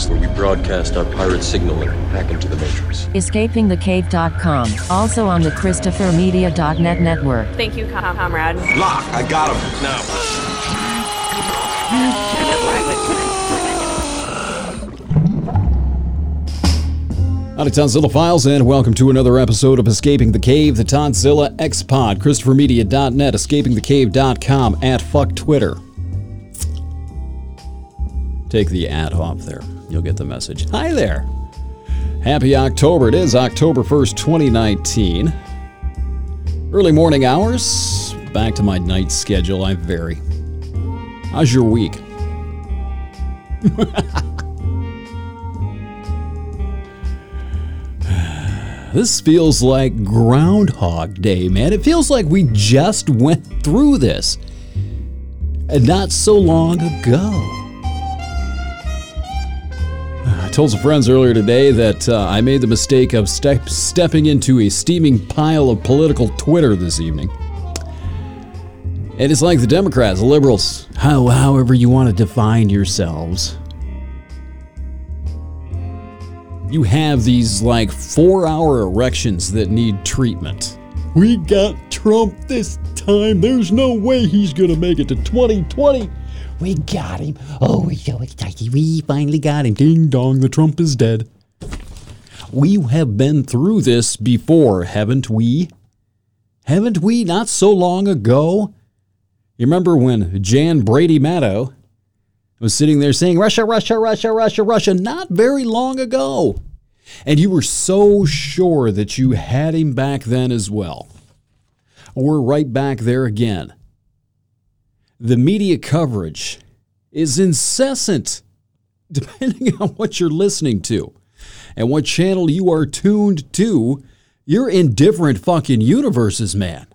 place where we broadcast our pirate signaler back into the Matrix. EscapingTheCave.com. Also on the ChristopherMedia.net network. Thank you, com- comrade. Lock, I got him. Now. Howdy, Tonzilla Files, and welcome to another episode of Escaping the Cave, the Tonzilla X Pod, ChristopherMedia.net, EscapingTheCave.com, at fuck Twitter. Take the ad off there. You'll get the message. Hi there. Happy October. It is October 1st, 2019. Early morning hours. Back to my night schedule. I vary. How's your week? This feels like Groundhog Day, man. It feels like we just went through this. And not so long ago. I told some friends earlier today that uh, I made the mistake of step- stepping into a steaming pile of political Twitter this evening. And it's like the Democrats, the liberals, how, however you want to define yourselves. You have these like four hour erections that need treatment. We got Trump this time. There's no way he's going to make it to 2020. We got him. Oh, we're so excited. We finally got him. Ding dong, the Trump is dead. We have been through this before, haven't we? Haven't we not so long ago? You remember when Jan Brady Maddow was sitting there saying, Russia, Russia, Russia, Russia, Russia, not very long ago. And you were so sure that you had him back then as well. We're right back there again. The media coverage is incessant, depending on what you're listening to and what channel you are tuned to. You're in different fucking universes, man.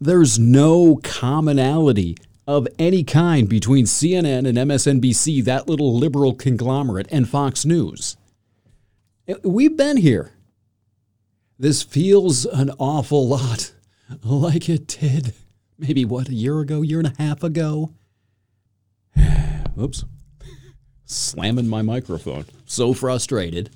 There's no commonality of any kind between CNN and MSNBC, that little liberal conglomerate, and Fox News. We've been here. This feels an awful lot like it did maybe what, a year ago, year and a half ago? Oops. Slamming my microphone. So frustrated.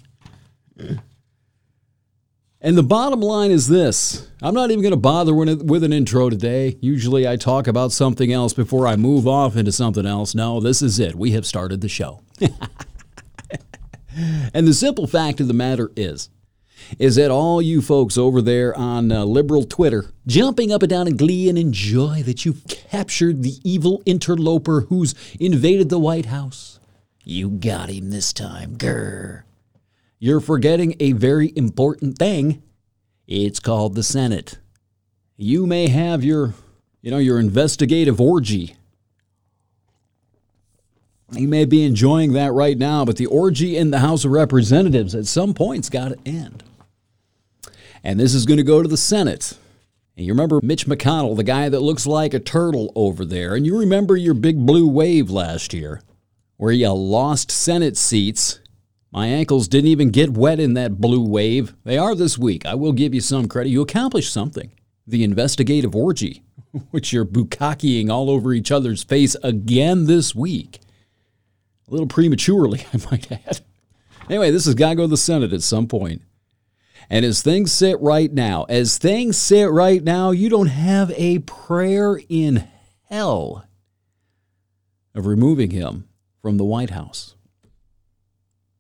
And the bottom line is this I'm not even going to bother with an intro today. Usually I talk about something else before I move off into something else. No, this is it. We have started the show. and the simple fact of the matter is, is that all you folks over there on uh, liberal Twitter jumping up and down in glee and enjoy that you've captured the evil interloper who's invaded the White House. You got him this time, grr. You're forgetting a very important thing. It's called the Senate. You may have your, you know, your investigative orgy. You may be enjoying that right now, but the orgy in the House of Representatives at some point's got to end. And this is going to go to the Senate. And you remember Mitch McConnell, the guy that looks like a turtle over there. And you remember your big blue wave last year, where you lost Senate seats my ankles didn't even get wet in that blue wave. They are this week. I will give you some credit. You accomplished something. The investigative orgy, which you're bukakiing all over each other's face again this week. A little prematurely, I might add. Anyway, this has got to go to the Senate at some point. And as things sit right now, as things sit right now, you don't have a prayer in hell of removing him from the White House.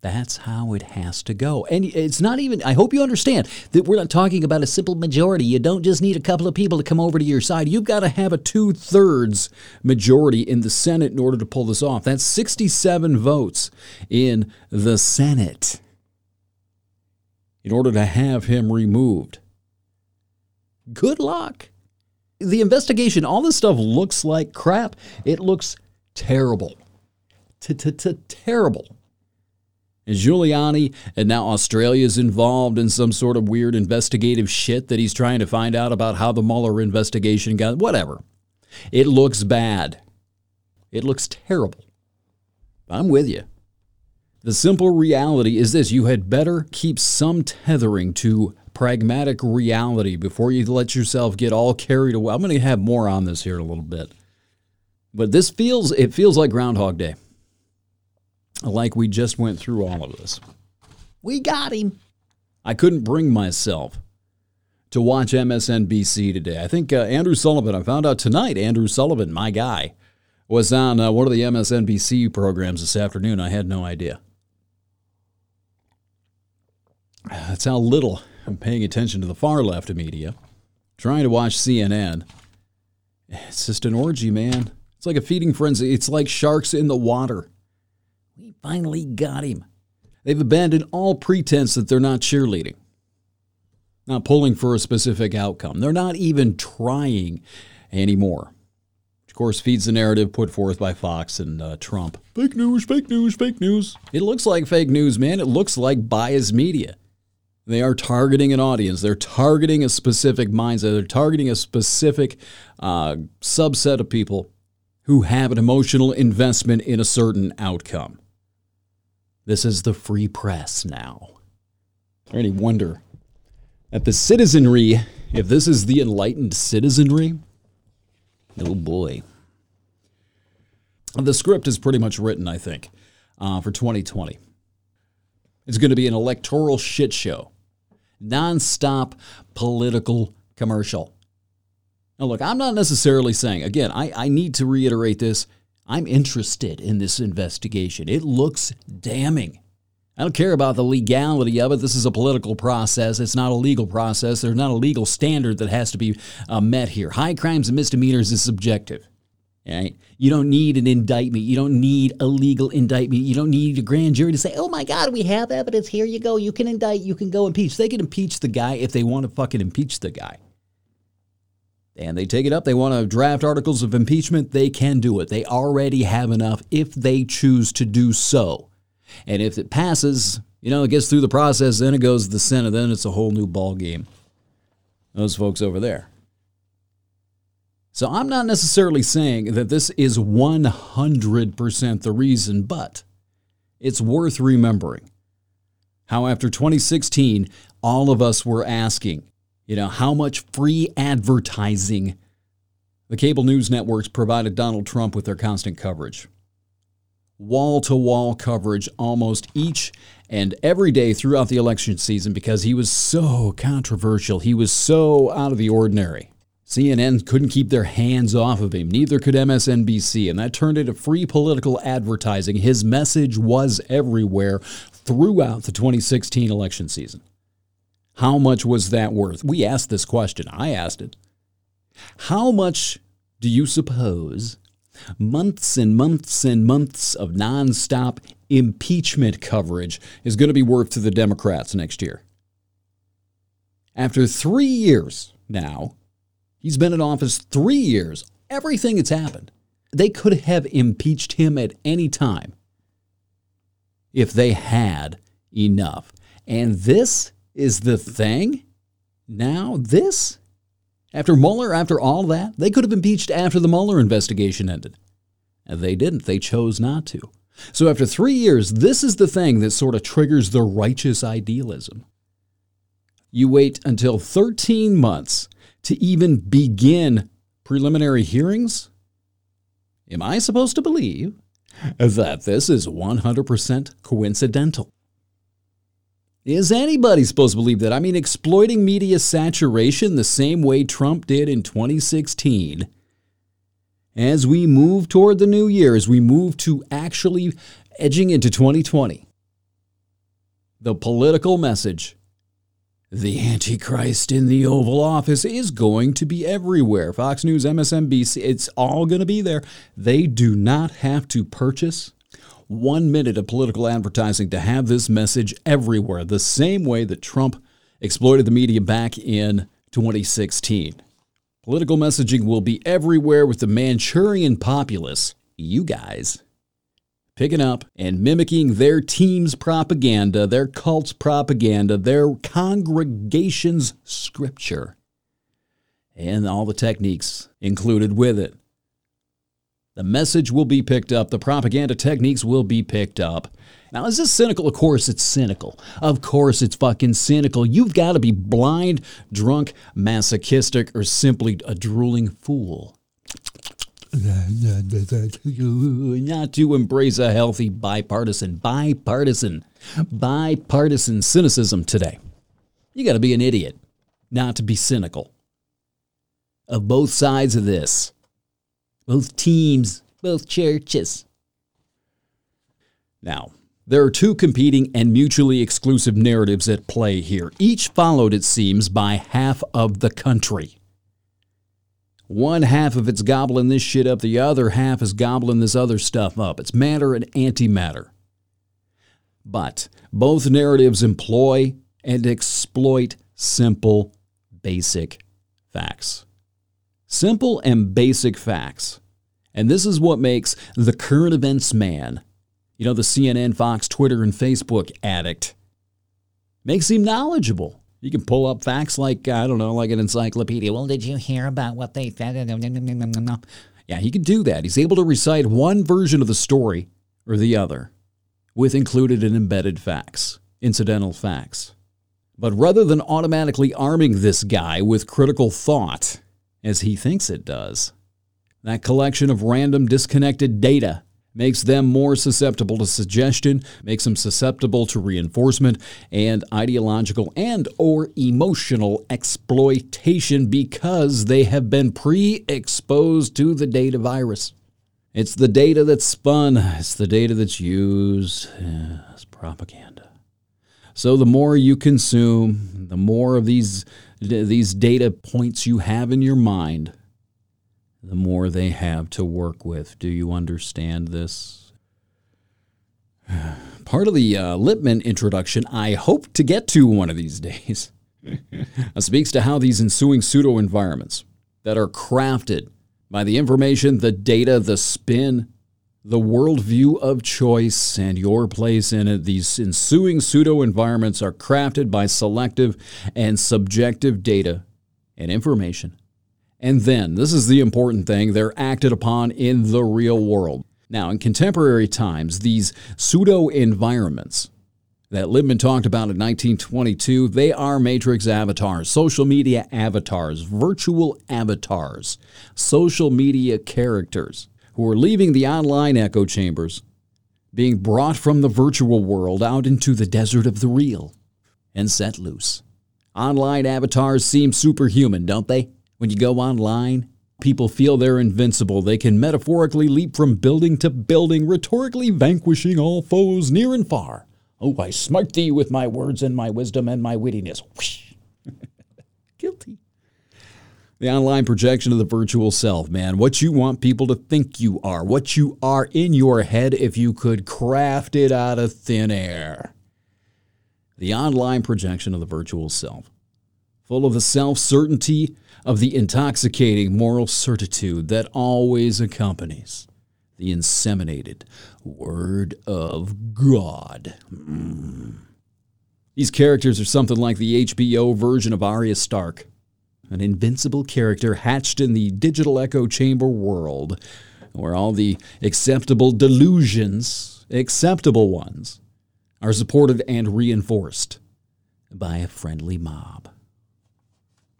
That's how it has to go. And it's not even, I hope you understand that we're not talking about a simple majority. You don't just need a couple of people to come over to your side. You've got to have a two thirds majority in the Senate in order to pull this off. That's 67 votes in the Senate in order to have him removed. Good luck. The investigation, all this stuff looks like crap. It looks terrible. Terrible. And Giuliani, and now Australia's involved in some sort of weird investigative shit that he's trying to find out about how the Mueller investigation got. Whatever. It looks bad. It looks terrible. I'm with you. The simple reality is this you had better keep some tethering to pragmatic reality before you let yourself get all carried away. I'm going to have more on this here in a little bit. But this feels it feels like groundhog day. like we just went through all of this. We got him. I couldn't bring myself to watch MSNBC today. I think uh, Andrew Sullivan, I found out tonight, Andrew Sullivan, my guy, was on uh, one of the MSNBC programs this afternoon. I had no idea. That's how little I'm paying attention to the far left media. Trying to watch CNN. It's just an orgy, man. It's like a feeding frenzy. It's like sharks in the water. We finally got him. They've abandoned all pretense that they're not cheerleading, not pulling for a specific outcome. They're not even trying anymore. Of course, feeds the narrative put forth by Fox and uh, Trump. Fake news, fake news, fake news. It looks like fake news, man. It looks like biased media. They are targeting an audience. They're targeting a specific mindset. They're targeting a specific uh, subset of people who have an emotional investment in a certain outcome. This is the free press now. Is there any wonder at the citizenry, if this is the enlightened citizenry? Oh boy. The script is pretty much written, I think, uh, for 2020. It's going to be an electoral shit show nonstop political commercial. Now, look, I'm not necessarily saying, again, I, I need to reiterate this. I'm interested in this investigation. It looks damning. I don't care about the legality of it. This is a political process. It's not a legal process. There's not a legal standard that has to be uh, met here. High crimes and misdemeanors is subjective. Right? You don't need an indictment. You don't need a legal indictment. You don't need a grand jury to say, oh my God, we have evidence. Here you go. You can indict. You can go impeach. They can impeach the guy if they want to fucking impeach the guy. And they take it up. They want to draft articles of impeachment. They can do it. They already have enough if they choose to do so. And if it passes, you know, it gets through the process, then it goes to the Senate. Then it's a whole new ball game. Those folks over there. So I'm not necessarily saying that this is 100% the reason, but it's worth remembering how after 2016, all of us were asking, you know, how much free advertising the cable news networks provided Donald Trump with their constant coverage. Wall to wall coverage almost each and every day throughout the election season because he was so controversial. He was so out of the ordinary. CNN couldn't keep their hands off of him, neither could MSNBC, and that turned into free political advertising. His message was everywhere throughout the 2016 election season. How much was that worth? We asked this question. I asked it. How much do you suppose months and months and months of nonstop impeachment coverage is going to be worth to the Democrats next year? After three years now, He's been in office three years. Everything that's happened. They could have impeached him at any time if they had enough. And this is the thing. Now, this, after Mueller, after all that, they could have impeached after the Mueller investigation ended. And they didn't. They chose not to. So after three years, this is the thing that sort of triggers the righteous idealism. You wait until 13 months to even begin preliminary hearings? Am I supposed to believe that this is 100% coincidental? Is anybody supposed to believe that? I mean, exploiting media saturation the same way Trump did in 2016. As we move toward the new year, as we move to actually edging into 2020, the political message the Antichrist in the Oval Office is going to be everywhere. Fox News, MSNBC, it's all going to be there. They do not have to purchase one minute of political advertising to have this message everywhere, the same way that Trump exploited the media back in 2016. Political messaging will be everywhere with the Manchurian populace, you guys, picking up and mimicking their team's propaganda, their cult's propaganda, their congregation's scripture, and all the techniques included with it. The message will be picked up, the propaganda techniques will be picked up. Now, is this cynical? Of course, it's cynical. Of course, it's fucking cynical. You've got to be blind, drunk, masochistic, or simply a drooling fool not to embrace a healthy bipartisan, bipartisan, bipartisan cynicism today. You got to be an idiot not to be cynical of both sides of this, both teams, both churches. Now, there are two competing and mutually exclusive narratives at play here, each followed, it seems, by half of the country. One half of it's gobbling this shit up, the other half is gobbling this other stuff up. It's matter and antimatter. But both narratives employ and exploit simple, basic facts. Simple and basic facts. And this is what makes the current events man, you know, the CNN, Fox, Twitter, and Facebook addict, makes him knowledgeable. You can pull up facts like, I don't know, like an encyclopedia. Well, did you hear about what they said? Yeah, he can do that. He's able to recite one version of the story or the other with included and embedded facts, incidental facts. But rather than automatically arming this guy with critical thought, as he thinks it does, that collection of random disconnected data makes them more susceptible to suggestion, makes them susceptible to reinforcement and ideological and or emotional exploitation because they have been pre-exposed to the data virus. It's the data that's spun, it's the data that's used as propaganda. So the more you consume, the more of these these data points you have in your mind, the more they have to work with. Do you understand this? Part of the uh, Lippmann introduction, I hope to get to one of these days, speaks to how these ensuing pseudo environments that are crafted by the information, the data, the spin, the worldview of choice, and your place in it, these ensuing pseudo environments are crafted by selective and subjective data and information and then, this is the important thing, they're acted upon in the real world. Now, in contemporary times, these pseudo environments that Lippmann talked about in 1922, they are matrix avatars, social media avatars, virtual avatars, social media characters who are leaving the online echo chambers, being brought from the virtual world out into the desert of the real and set loose. Online avatars seem superhuman, don't they? When you go online, people feel they're invincible. They can metaphorically leap from building to building, rhetorically vanquishing all foes near and far. Oh, I smite thee with my words and my wisdom and my wittiness. Guilty. The online projection of the virtual self, man. What you want people to think you are, what you are in your head if you could craft it out of thin air. The online projection of the virtual self, full of the self certainty of the intoxicating moral certitude that always accompanies the inseminated Word of God. Mm. These characters are something like the HBO version of Arya Stark, an invincible character hatched in the digital echo chamber world, where all the acceptable delusions, acceptable ones, are supported and reinforced by a friendly mob.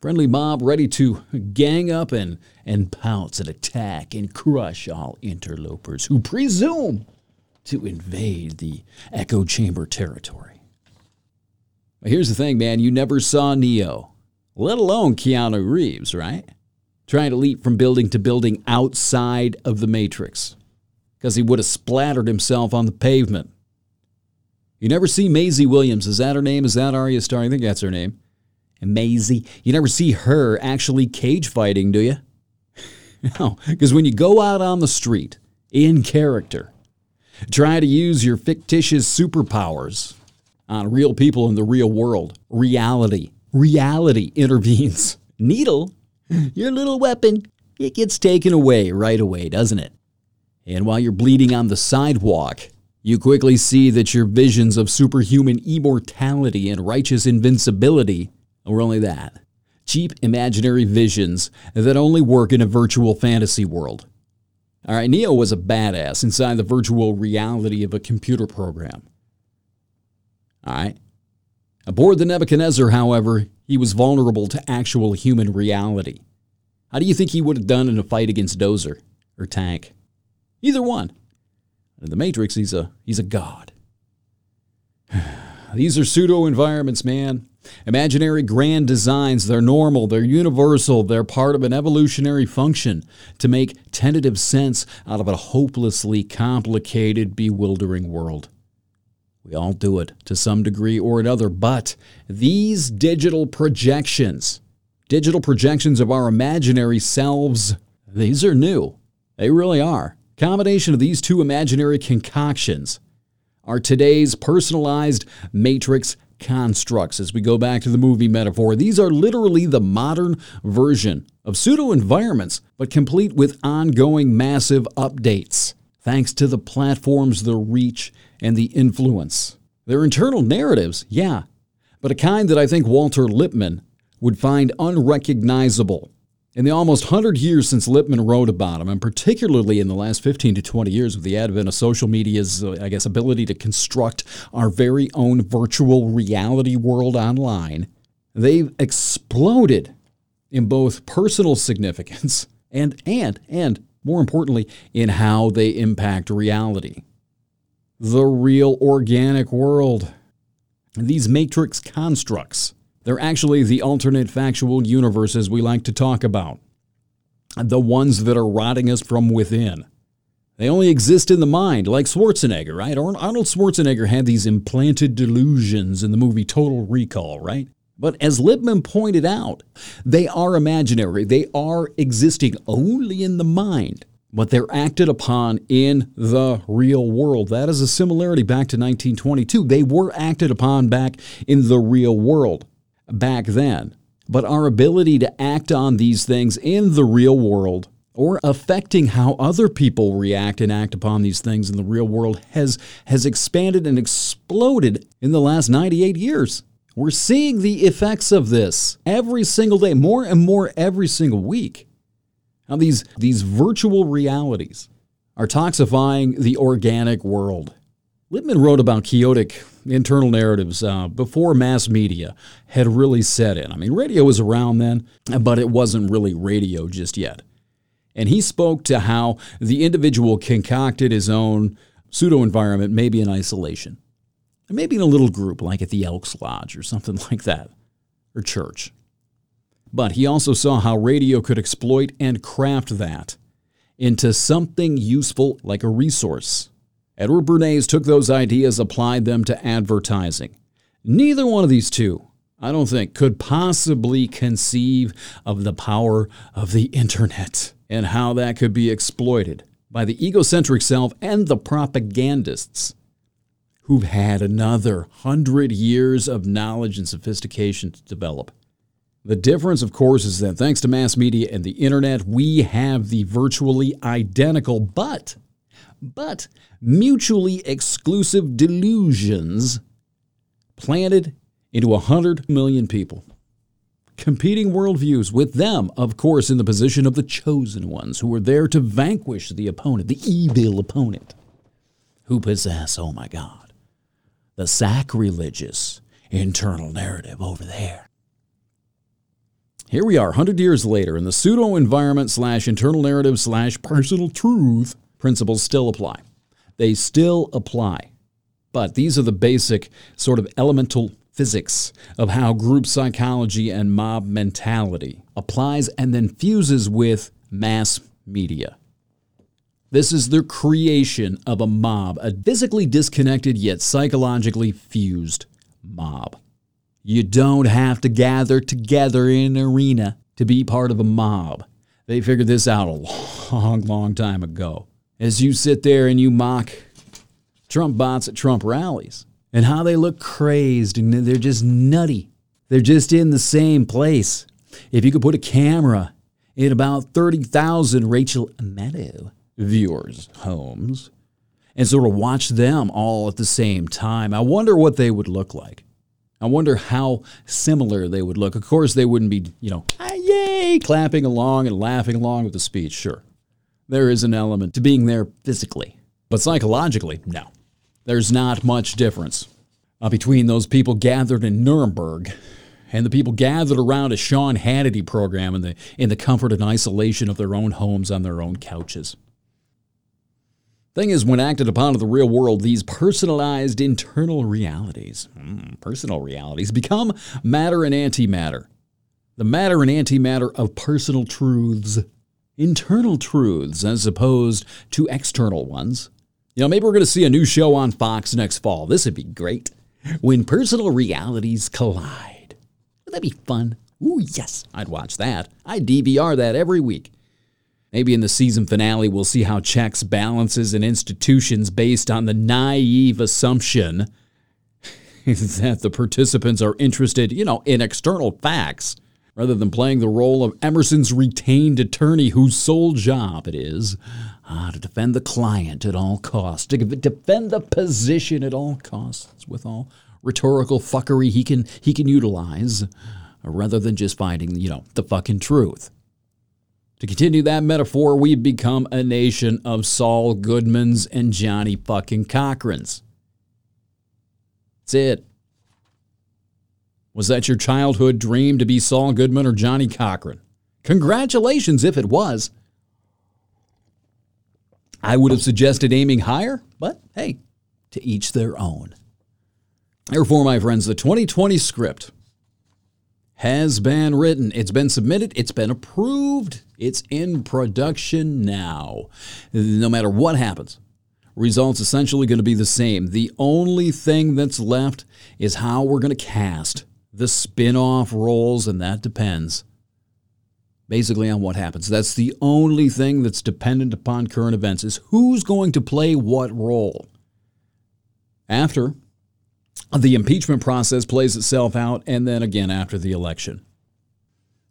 Friendly mob ready to gang up and, and pounce and attack and crush all interlopers who presume to invade the echo chamber territory. But here's the thing, man you never saw Neo, let alone Keanu Reeves, right? Trying to leap from building to building outside of the Matrix because he would have splattered himself on the pavement. You never see Maisie Williams. Is that her name? Is that Arya Stark? I think that's her name Maisie. You never see her actually cage fighting, do you? no, because when you go out on the street in character, try to use your fictitious superpowers on real people in the real world, reality, reality intervenes. Needle, your little weapon, it gets taken away right away, doesn't it? And while you're bleeding on the sidewalk, you quickly see that your visions of superhuman immortality and righteous invincibility or only that. Cheap imaginary visions that only work in a virtual fantasy world. All right, Neo was a badass inside the virtual reality of a computer program. All right. Aboard the Nebuchadnezzar, however, he was vulnerable to actual human reality. How do you think he would have done in a fight against Dozer? or tank. Either one. In the Matrix, he's a he's a god. These are pseudo environments, man. Imaginary grand designs, they're normal, they're universal, they're part of an evolutionary function to make tentative sense out of a hopelessly complicated, bewildering world. We all do it to some degree or another, but these digital projections, digital projections of our imaginary selves, these are new. They really are. Combination of these two imaginary concoctions are today's personalized matrix constructs. As we go back to the movie metaphor, these are literally the modern version of pseudo environments, but complete with ongoing massive updates, thanks to the platforms, the reach, and the influence. Their internal narratives, yeah, but a kind that I think Walter Lippmann would find unrecognizable in the almost 100 years since Lippmann wrote about them, and particularly in the last 15 to 20 years with the advent of social media's, uh, I guess, ability to construct our very own virtual reality world online, they've exploded in both personal significance and, and, and more importantly, in how they impact reality. The real organic world. These matrix constructs they're actually the alternate factual universes we like to talk about, the ones that are rotting us from within. They only exist in the mind, like Schwarzenegger, right? Arnold Schwarzenegger had these implanted delusions in the movie Total Recall, right? But as Lippmann pointed out, they are imaginary. They are existing only in the mind, but they're acted upon in the real world. That is a similarity back to 1922. They were acted upon back in the real world back then. But our ability to act on these things in the real world or affecting how other people react and act upon these things in the real world has, has expanded and exploded in the last 98 years. We're seeing the effects of this every single day, more and more every single week. Now, these, these virtual realities are toxifying the organic world. Lippmann wrote about chaotic internal narratives uh, before mass media had really set in. I mean, radio was around then, but it wasn't really radio just yet. And he spoke to how the individual concocted his own pseudo environment, maybe in isolation, maybe in a little group like at the Elks Lodge or something like that, or church. But he also saw how radio could exploit and craft that into something useful like a resource Edward Bernays took those ideas, applied them to advertising. Neither one of these two, I don't think, could possibly conceive of the power of the internet and how that could be exploited by the egocentric self and the propagandists who've had another hundred years of knowledge and sophistication to develop. The difference, of course, is that thanks to mass media and the internet, we have the virtually identical but but mutually exclusive delusions planted into 100 million people. Competing worldviews, with them, of course, in the position of the chosen ones who are there to vanquish the opponent, the evil opponent, who possess, oh my God, the sacrilegious internal narrative over there. Here we are, 100 years later, in the pseudo environment slash internal narrative slash personal truth principles still apply. They still apply. But these are the basic sort of elemental physics of how group psychology and mob mentality applies and then fuses with mass media. This is the creation of a mob, a physically disconnected yet psychologically fused mob. You don't have to gather together in an arena to be part of a mob. They figured this out a long, long time ago as you sit there and you mock Trump bots at Trump rallies and how they look crazed and they're just nutty. They're just in the same place. If you could put a camera in about 30,000 Rachel Maddow viewers' homes and sort of watch them all at the same time, I wonder what they would look like. I wonder how similar they would look. Of course, they wouldn't be, you know, ah, yay, clapping along and laughing along with the speech, sure there is an element to being there physically. But psychologically, no. There's not much difference uh, between those people gathered in Nuremberg and the people gathered around a Sean Hannity program in the, in the comfort and isolation of their own homes on their own couches. Thing is, when acted upon in the real world, these personalized internal realities, mm, personal realities, become matter and antimatter. The matter and antimatter of personal truths, internal truths, as opposed to external ones. You know, maybe we're going to see a new show on Fox next fall. This would be great. When personal realities collide. Would that be fun? Ooh, yes, I'd watch that. I'd DVR that every week. Maybe in the season finale, we'll see how checks, balances, and institutions based on the naive assumption that the participants are interested, you know, in external facts rather than playing the role of Emerson's retained attorney whose sole job it is uh, to defend the client at all costs, to defend the position at all costs with all rhetorical fuckery he can he can utilize rather than just finding, you know, the fucking truth. To continue that metaphor, we've become a nation of Saul Goodmans and Johnnie fucking Cochrans. That's it. Was that your childhood dream to be Saul Goodman or Johnnie Cochran? Congratulations if it was. I would have suggested aiming higher, but hey, to each their own. Therefore, my friends, the 2020 script has been written. It's been submitted. It's been approved. It's in production now. No matter what happens, results essentially going to be the same. The only thing that's left is how we're going to cast the spin-off roles and that depends basically on what happens. That's the only thing that's dependent upon current events is who's going to play what role. After the impeachment process plays itself out, and then again after the election.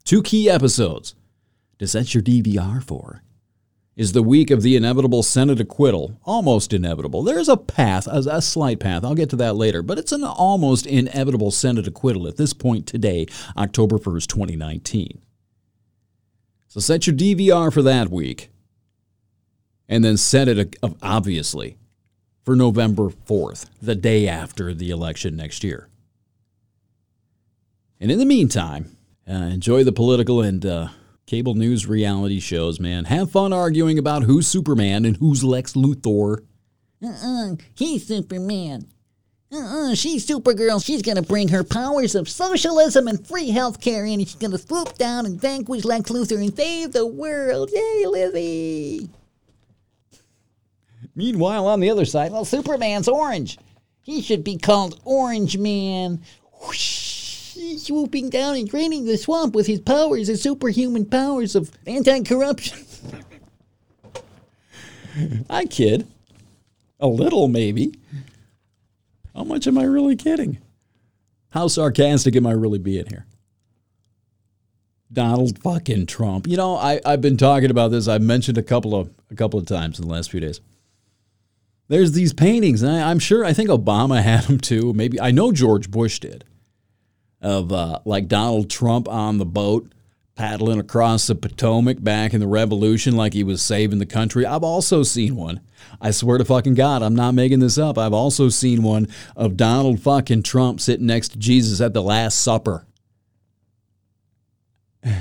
Two key episodes to set your DVR for is the week of the inevitable Senate acquittal. Almost inevitable. There's a path, a, a, slight path. I'll get to that later, but it's an almost inevitable Senate acquittal at this point today, October 1st, 2019. So set your DVR for that week. And then set it, obviously, for November 4th, the day after the election next year. And in the meantime, uh, enjoy the political and uh, cable news reality shows, man. Have fun arguing about who's Superman and who's Lex Luthor. Uh-uh, he's Superman. Uh-uh, she's Supergirl. She's gonna bring her powers of socialism and free healthcare in, and she's gonna swoop down and vanquish Lex Luthor and save the world. Yay, Lizzie! Meanwhile, on the other side, well, Superman's orange. He should be called Orange Man. Whoosh, swooping down and draining the swamp with his powers, his superhuman powers of anti corruption. I kid. A little, maybe. How much am I really kidding? How sarcastic am I really being here? Donald fucking Trump. You know, I, I've been talking about this. I've mentioned a couple of a couple of times in the last few days there's these paintings, and I, am sure I think Obama had them too. Maybe I know George Bush did of uh, like Donald Trump on the boat paddling across the Potomac back in the Revolution, like he was saving the country. I've also seen one. I swear to fucking God, I'm not making this up. I've also seen one of Donald fucking Trump sitting next to Jesus at the Last Supper.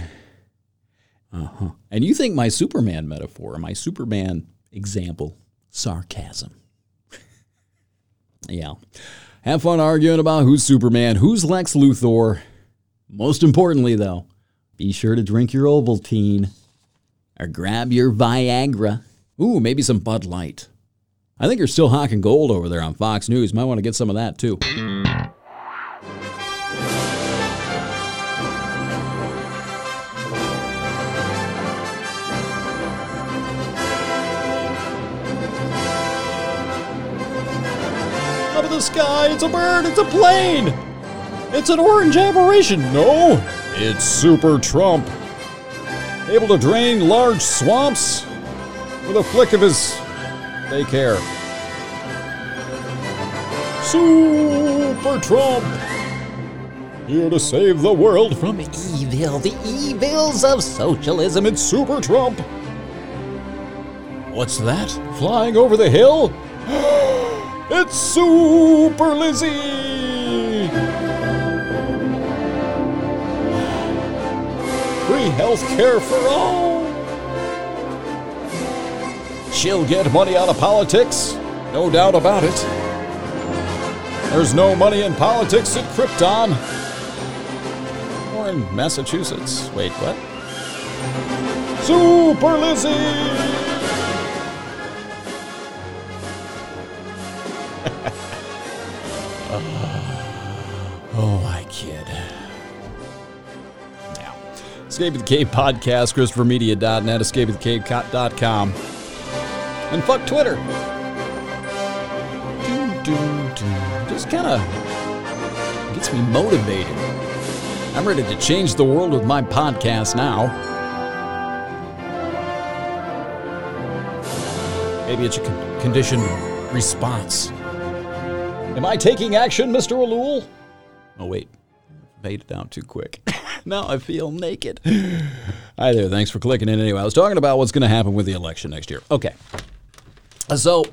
Uh-huh. And you think my Superman metaphor, my Superman example, sarcasm. yeah. Have fun arguing about who's Superman, who's Lex Luthor. Most importantly, though, be sure to drink your Ovaltine or grab your Viagra. Ooh, maybe some Bud Light. I think you're still hawking gold over there on Fox News. Might want to get some of that too. Sky. It's a bird. It's a plane. It's an orange aberration. No, it's Super Trump. Able to drain large swamps with a flick of his fake hair. Super Trump. Here to save the world from evil, the evils of socialism. It's Super Trump. What's that? Flying over the hill? Oh, It's Super Lizzie! Free health care for all! She'll get money out of politics, no doubt about it. There's no money in politics at Krypton or in Massachusetts. Wait, what? Super Lizzie! Escaping the Cave podcast, ChristopherMedia.net, EscapingTheCave.com, and fuck Twitter. Just kind of gets me motivated. I'm ready to change the world with my podcast now. Maybe it's a con- conditioned response. Am I taking action, Mr. Alul? Oh, wait. Made it down too quick. now I feel naked. Hi there. Thanks for clicking in anyway. I was talking about what's going to happen with the election next year. Okay. So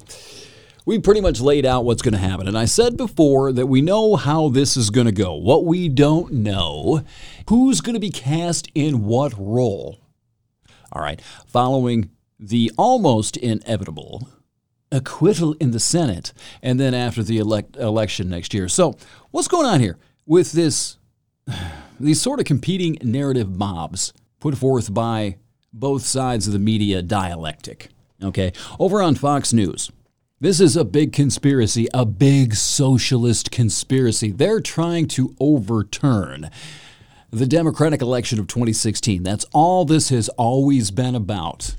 we pretty much laid out what's going to happen. And I said before that we know how this is going to go. What we don't know, who's going to be cast in what role. All right. Following the almost inevitable acquittal in the Senate, and then after the elect- election next year. So, what's going on here with this? These sort of competing narrative mobs put forth by both sides of the media dialectic. Okay, over on Fox News. This is a big conspiracy, a big socialist conspiracy. They're trying to overturn the Democratic election of 2016. That's all this has always been about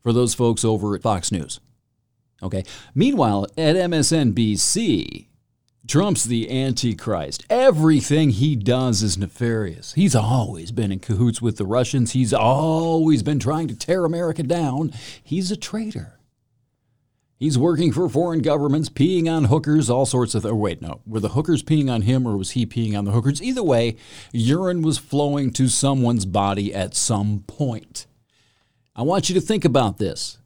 for those folks over at Fox News. Okay. Meanwhile, at MSNBC, Trump's the Antichrist. Everything he does is nefarious. He's always been in cahoots with the Russians. He's always been trying to tear America down. He's a traitor. He's working for foreign governments, peeing on hookers, all sorts of. Th- or wait, no. Were the hookers peeing on him or was he peeing on the hookers? Either way, urine was flowing to someone's body at some point. I want you to think about this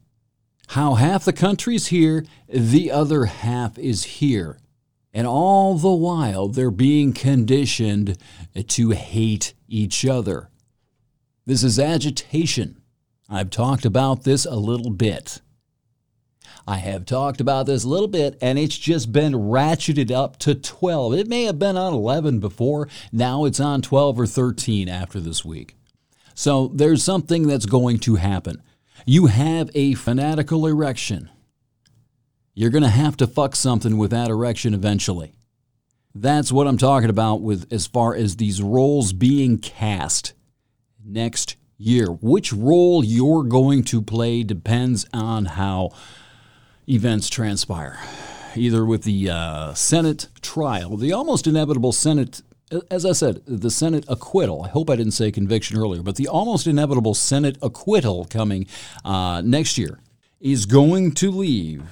how half the country's here, the other half is here. And all the while, they're being conditioned to hate each other. This is agitation. I've talked about this a little bit. I have talked about this a little bit, and it's just been ratcheted up to 12. It may have been on 11 before. Now it's on 12 or 13 after this week. So there's something that's going to happen you have a fanatical erection, you're going to have to fuck something with that erection eventually. That's what I'm talking about with as far as these roles being cast next year. Which role you're going to play depends on how events transpire. Either with the uh, Senate trial, the almost inevitable Senate as I said, the Senate acquittal. I hope I didn't say conviction earlier, but the almost inevitable Senate acquittal coming uh, next year is going to leave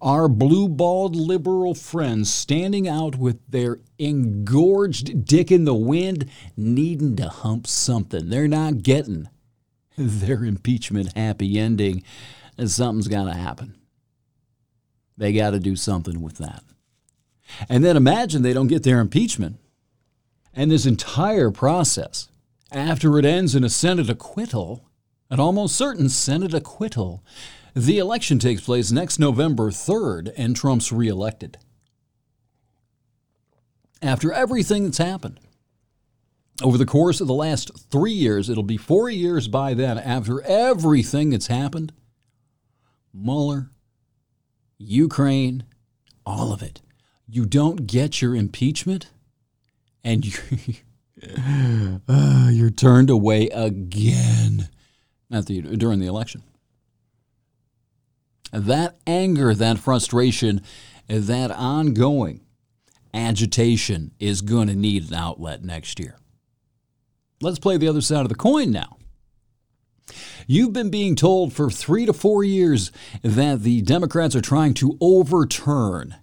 our blue balled liberal friends standing out with their engorged dick in the wind, needing to hump something. They're not getting their impeachment happy ending, and something's got to happen. They got to do something with that. And then imagine they don't get their impeachment and this entire process, after it ends in a Senate acquittal, an almost certain Senate acquittal, the election takes place next November 3rd and Trump's reelected. After everything that's happened, over the course of the last three years, it'll be four years by then, after everything that's happened Mueller, Ukraine, all of it. You don't get your impeachment? and you, uh, you're turned away again at the, during the election. That anger, that frustration, that ongoing agitation is going to need an outlet next year. Let's play the other side of the coin now. You've been being told for three to four years that the Democrats are trying to overturn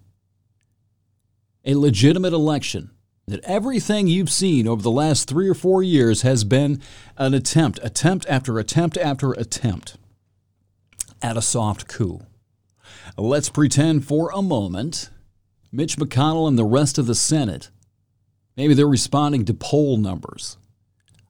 a legitimate election that everything you've seen over the last three or four years has been an attempt, attempt after attempt after attempt at a soft coup. Let's pretend for a moment Mitch McConnell and the rest of the Senate, maybe they're responding to poll numbers.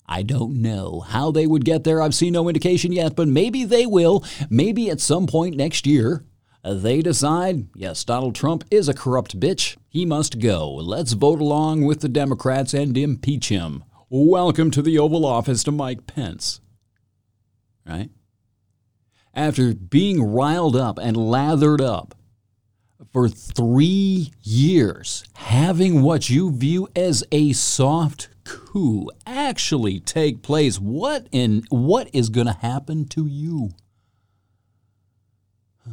I don't know how they would get there. I've seen no indication yet, but maybe they will. Maybe at some point next year, uh, they decide, yes, Donald Trump is a corrupt bitch. He must go. Let's vote along with the Democrats and impeach him. Welcome to the Oval Office to Mike Pence. Right? After being riled up and lathered up for three years, having what you view as a soft coup actually take place, what in what is going to happen to you?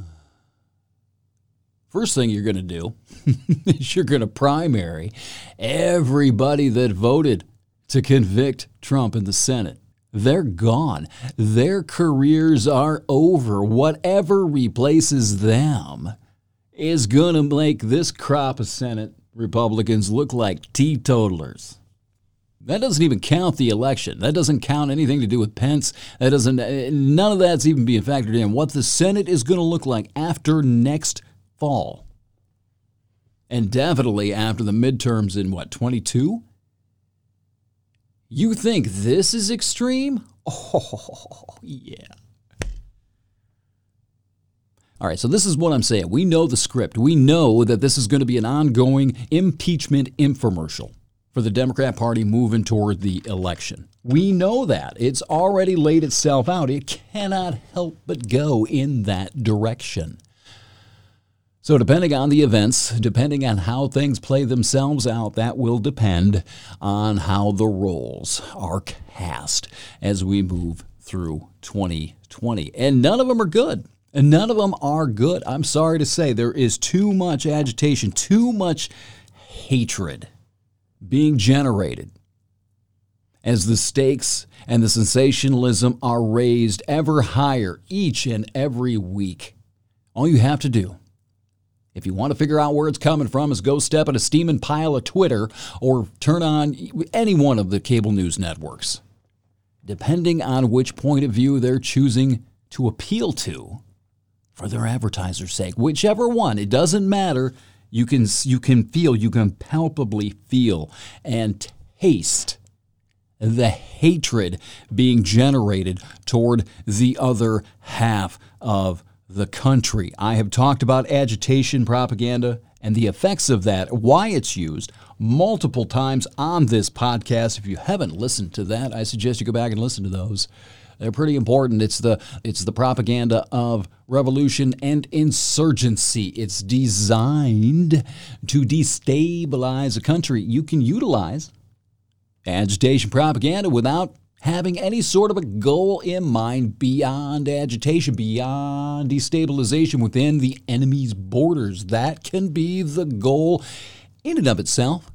First thing you're going to do is you're going to primary everybody that voted to convict Trump in the Senate. They're gone. Their careers are over. Whatever replaces them is going to make this crop of Senate Republicans look like teetotalers. That doesn't even count the election. That doesn't count anything to do with Pence. That doesn't. Eh, none of that's even being factored in. What the Senate is going to look like after next fall, and definitely after the midterms in what 22. You think this is extreme? Oh yeah. All right, so this is what I'm saying. We know the script. We know that this is going to be an ongoing impeachment infomercial for the Democrat Party moving toward the election. We know that. It's already laid itself out. It cannot help but go in that direction. So, depending on the events, depending on how things play themselves out, that will depend on how the roles are cast as we move through 2020. And none of them are good. And none of them are good. I'm sorry to say, there is too much agitation, too much hatred being generated as the stakes and the sensationalism are raised ever higher each and every week. All you have to do, if you want to figure out where it's coming from, is go step in a steaming pile of Twitter or turn on any one of the cable news networks. Depending on which point of view they're choosing to appeal to for their advertiser's sake, whichever one, it doesn't matter you can you can feel, you can palpably feel and taste the hatred being generated toward the other half of the country. I have talked about agitation propaganda and the effects of that, why it's used multiple times on this podcast. If you haven't listened to that, I suggest you go back and listen to those. They're pretty important. It's the it's the propaganda of revolution and insurgency. It's designed to destabilize a country. You can utilize agitation propaganda without having any sort of a goal in mind beyond agitation, beyond destabilization within the enemy's borders. That can be the goal in and of itself.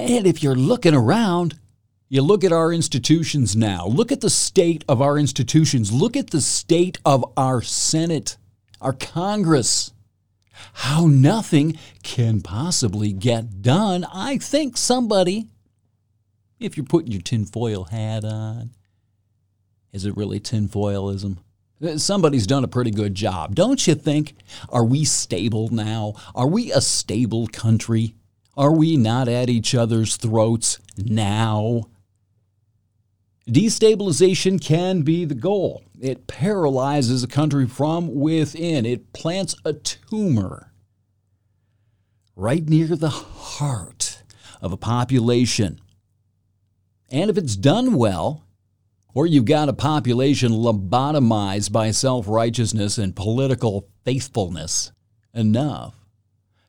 And if you're looking around, you look at our institutions now. Look at the state of our institutions. Look at the state of our Senate, our Congress. How nothing can possibly get done. I think somebody, if you're putting your tinfoil hat on, is it really tinfoilism? Uh, somebody's done a pretty good job. Don't you think? Are we stable now? Are we a stable country? Are we not at each other's throats now? Destabilization can be the goal. It paralyzes a country from within, it plants a tumor right near the heart of a population. And if it's done well, or you've got a population lobotomized by self righteousness and political faithfulness enough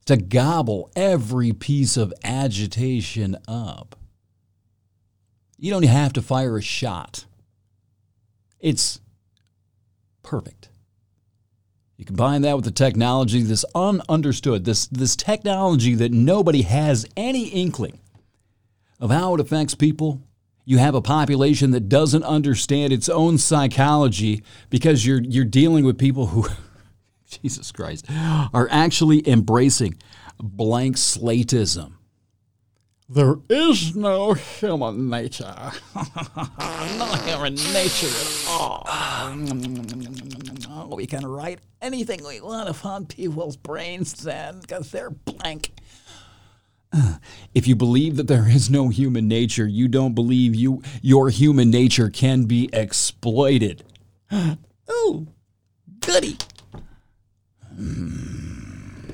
to gobble every piece of agitation up you don't have to fire a shot. It's perfect. You combine that with the technology, this ununderstood, this, this technology that nobody has any inkling of how it affects people. You have a population that doesn't understand its own psychology because you're, you're dealing with people who, Jesus Christ, are actually embracing blank slateism there is no human nature. no human nature at all. we can write anything we want upon people's brains then, because they're blank. If you believe that there is no human nature, you don't believe you your human nature can be exploited. oh, goody. Hmm.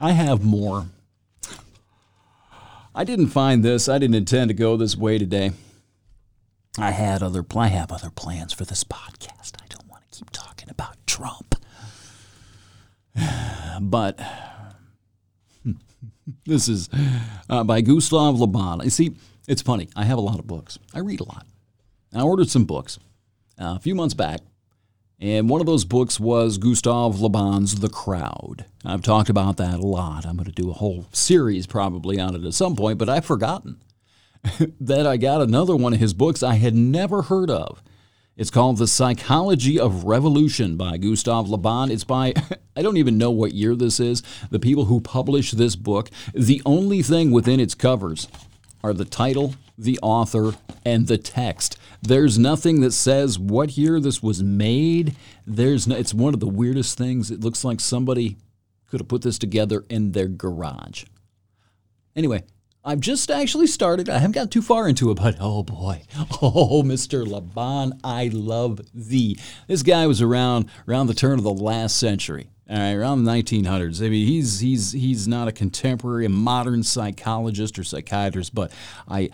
I have more. I didn't find this. I didn't intend to go this way today. I had other I have other plans for this podcast. I don't want to keep talking about Trump. But this is uh, by Gustav Le Bon. You see, it's funny. I have a lot of books. I read a lot. I ordered some books uh, a few months back, and one of those books was Gustav Le Bon's The Crowd. I've talked about that a lot. I'm going to do a whole series probably on it at some point, but I've forgotten that I got another one of his books I had never heard of. It's called The Psychology of Revolution by Gustav Le Bon. It's by, I don't even know what year this is. The people who published this book, the only thing within its covers are the title, the author, and the text. There's nothing that says what year this was made. There's no, it's one of the weirdest things. It looks like somebody could have put this together in their garage. Anyway, I've just actually started. I haven't got too far into it, but oh boy, oh Mr. Le Bon, I love thee. This guy was around around the turn of the last century, all right, around the 1900s. I mean, he's he's he's not a contemporary, a modern psychologist or psychiatrist, but I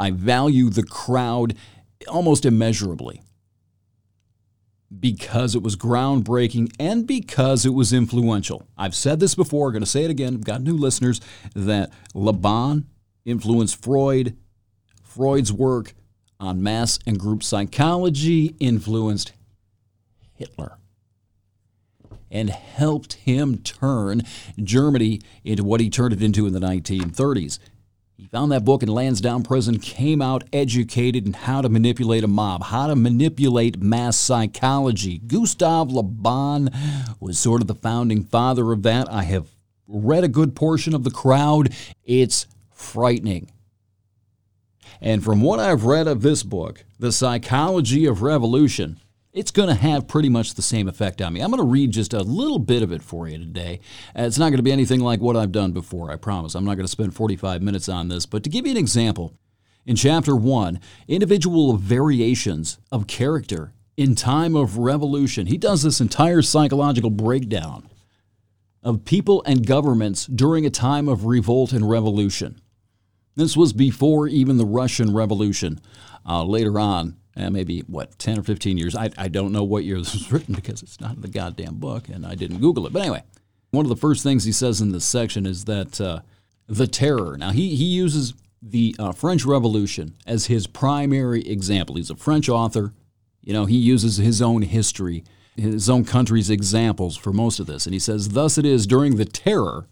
I value the crowd almost immeasurably because it was groundbreaking and because it was influential. I've said this before, I'm going to say it again. I've got new listeners that Le Bon influenced Freud. Freud's work on mass and group psychology influenced Hitler and helped him turn Germany into what he turned it into in the 1930s. He found that book in Landsberg Prison, came out educated in how to manipulate a mob, how to manipulate mass psychology. Gustav Le Bon was sort of the founding father of that. I have read a good portion of the crowd. It's frightening. And from what I've read of this book, The Psychology of Revolution, it's going to have pretty much the same effect on me. I'm going to read just a little bit of it for you today. Uh, it's not going to be anything like what I've done before, I promise. I'm not going to spend 45 minutes on this, but to give you an example, in chapter 1, individual variations of character in time of revolution. He does this entire psychological breakdown of people and governments during a time of revolt and revolution. This was before even the Russian Revolution. Uh, later on, uh, maybe what 10 or 15 years I, I don't know what year this was written because it's not in the goddamn book and i didn't google it. But anyway one of the first things he says in this section is that uh, the terror. Now he, he uses the uh, french revolution as his primary example. He's a french author. You know he uses his own history his own country's examples for most of this. And he says thus it is during the terror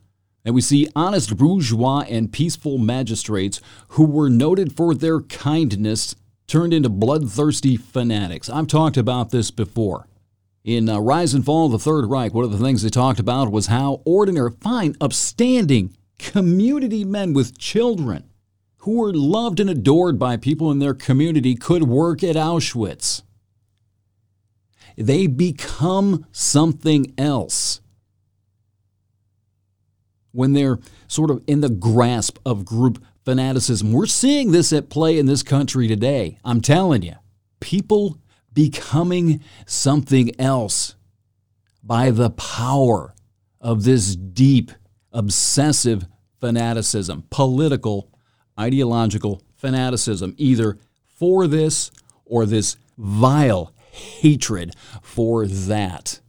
that we see honest bourgeois and peaceful magistrates who were noted for their kindness turned into bloodthirsty fanatics. I've talked about this before. In uh, Rise and Fall of the Third Reich, one of the things they talked about was how ordinary, fine, upstanding community men with children who were loved and adored by people in their community could work at Auschwitz. They become something else when they're sort of in the grasp of group fanaticism. We're seeing this at play in this country today. I'm telling you, people becoming something else by the power of this deep, obsessive fanaticism, political, ideological fanaticism, either for this or this vile hatred for that.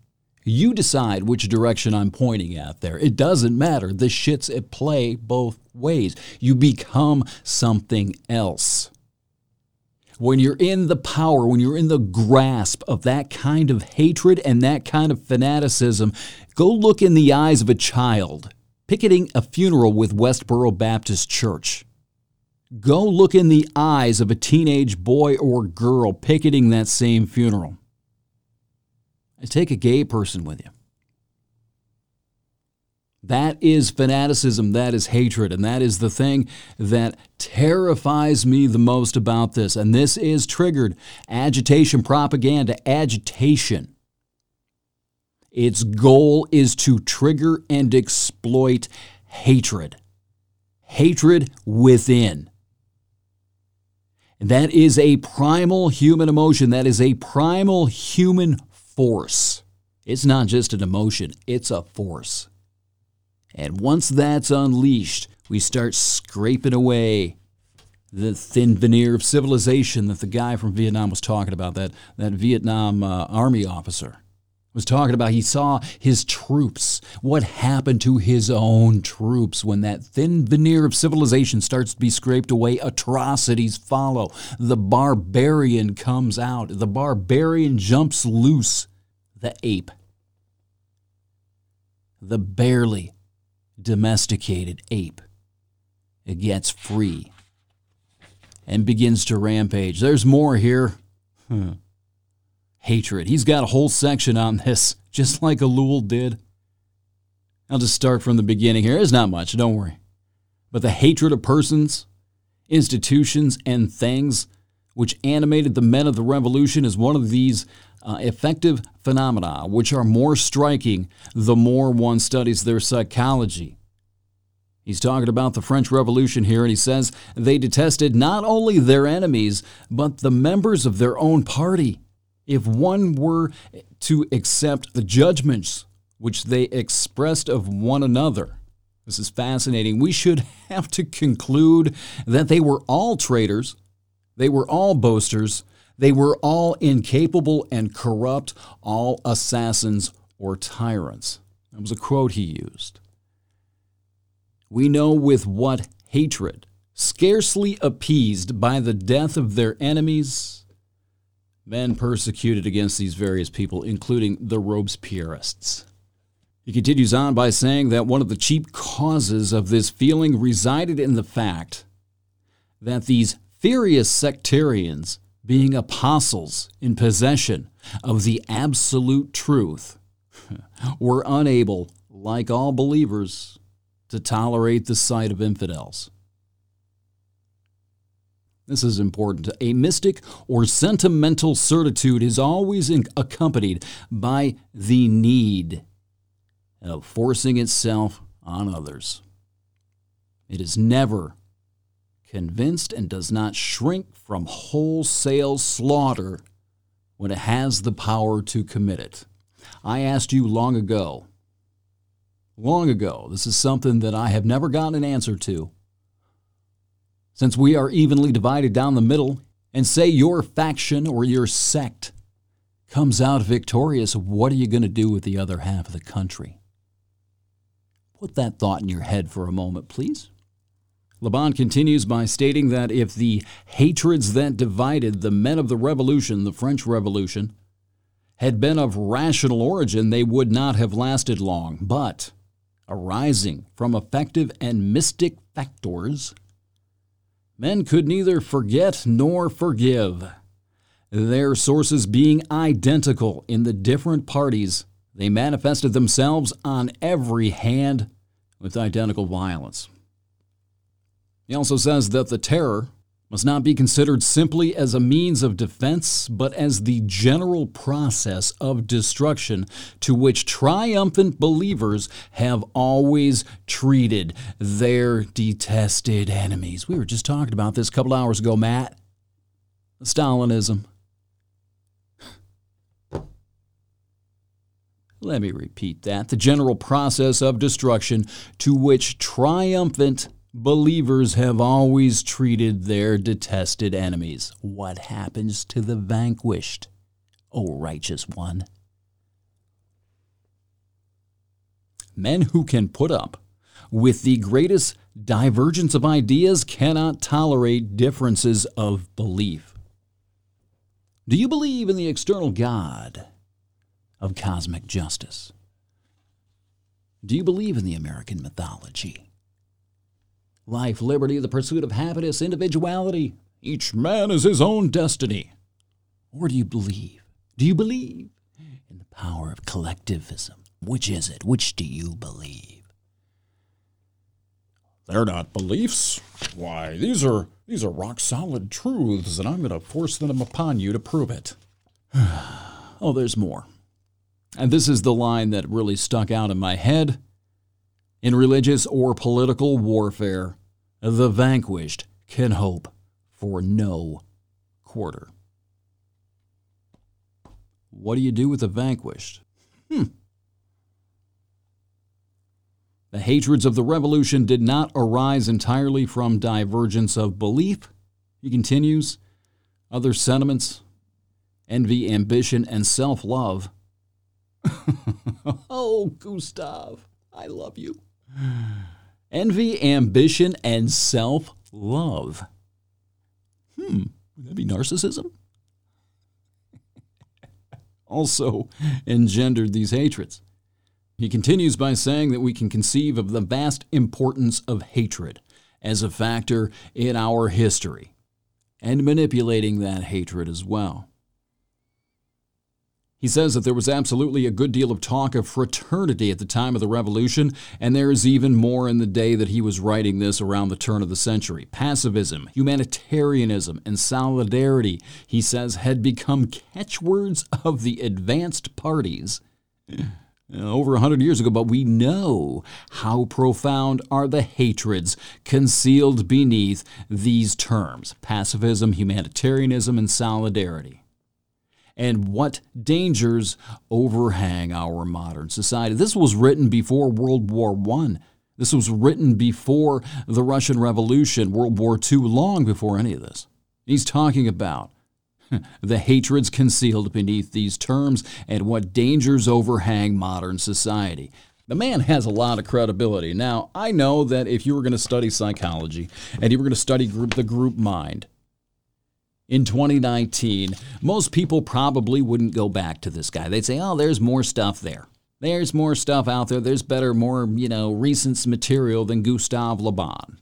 You decide which direction I'm pointing at there. It doesn't matter. The shit's at play both ways. You become something else. When you're in the power, when you're in the grasp of that kind of hatred and that kind of fanaticism, go look in the eyes of a child picketing a funeral with Westboro Baptist Church. Go look in the eyes of a teenage boy or girl picketing that same funeral. Take a gay person with you. That is fanaticism, that is hatred, and that is the thing that terrifies me the most about this. And this is triggered agitation, propaganda, agitation. Its goal is to trigger and exploit hatred. hatred within. That is a primal human emotion. That is a primal human force. It's not just an emotion, it's a force. And once that's unleashed, we start scraping away the thin veneer of civilization that the guy from Vietnam was talking about, that, that Vietnam uh, army officer was talking about. He saw his troops, what happened to his own troops when that thin veneer of civilization starts to be scraped away. Atrocities follow. The barbarian comes out, the barbarian jumps loose. The ape, the barely domesticated ape, it gets free and begins to rampage. There's more here. Hmm. Hatred. He's got a whole section on this, just like Ellul did. I'll just start from the beginning here. It's not much, don't worry. But the hatred of persons, institutions, and things which animated the men of the revolution is one of these uh, effective phenomena, which are more striking the more one studies their psychology. He's talking about the French Revolution here, and he says they detested not only their enemies, but the members of their own party. If one were to accept the judgments which they expressed of one another, this is fascinating. We should have to conclude that they were all traitors, they were all boasters, they were all incapable and corrupt, all assassins or tyrants. That was a quote he used we know with what hatred, scarcely appeased by the death of their enemies, men persecuted against these various people, including the Robespierreists. He continues on by saying that one of the chief causes of this feeling resided in the fact that these furious sectarians, being apostles in possession of the absolute truth, were unable, like all believers, to tolerate the sight of infidels. This is important. A mystic or sentimental certitude is always accompanied by the need of forcing itself on others. It is never convinced and does not shrink from wholesale slaughter when it has the power to commit it. I asked you long ago long ago. This is something that I have never gotten an answer to. Since we are evenly divided down the middle, and say your faction or your sect comes out victorious, what are you going to do with the other half of the country? Put that thought in your head for a moment, please. Le Bon continues by stating that if the hatreds that divided the men of the revolution, the French Revolution, had been of rational origin, they would not have lasted long. But arising from effective and mystic factors, men could neither forget nor forgive. Their sources being identical in the different parties, they manifested themselves on every hand with identical violence. He also says that the terror must not be considered simply as a means of defense, but as the general process of destruction to which triumphant believers have always treated their detested enemies. We were just talking about this a couple hours ago, Matt. Stalinism. Let me repeat that. The general process of destruction to which triumphant Believers have always treated their detested enemies. What happens to the vanquished, O righteous one? Men who can put up with the greatest divergence of ideas cannot tolerate differences of belief. Do you believe in the external God of cosmic justice? Do you believe in the American mythology? Life, liberty, the pursuit of happiness, individuality. Each man is his own destiny. Or do you believe? Do you believe in the power of collectivism? Which is it? Which do you believe? They're not beliefs. Why, these are these are rock solid truths, and I'm going to force them upon you to prove it. oh, there's more. And this is the line that really stuck out in my head in religious or political warfare, the vanquished can hope for no quarter. What do you do with the vanquished? Hmm. The hatreds of the revolution did not arise entirely from divergence of belief. He continues, other sentiments, envy, ambition, and self love. oh, Gustav, I love you. Envy, ambition, and self love. Hmm, would that be narcissism? also engendered these hatreds. He continues by saying that we can conceive of the vast importance of hatred as a factor in our history and manipulating that hatred as well. He says that there was absolutely a good deal of talk of fraternity at the time of the revolution, and there is even more in the day that he was writing this around the turn of the century. Pacifism, humanitarianism, and solidarity, he says, had become catchwords of the advanced parties eh, over a hundred years ago, but we know how profound are the hatreds concealed beneath these terms pacifism, humanitarianism, and solidarity and what dangers overhang our modern society. This was written before World War I. This was written before the Russian Revolution, World War II, long before any of this. He's talking about the hatreds concealed beneath these terms and what dangers overhang modern society. The man has a lot of credibility. Now, I know that if you were going to study psychology and you were going to study group, the group mind, in 2019, most people probably wouldn't go back to this guy. They'd say, oh, there's more stuff there. There's more stuff out there. There's better, more, you know, recent material than Gustav Le Bon.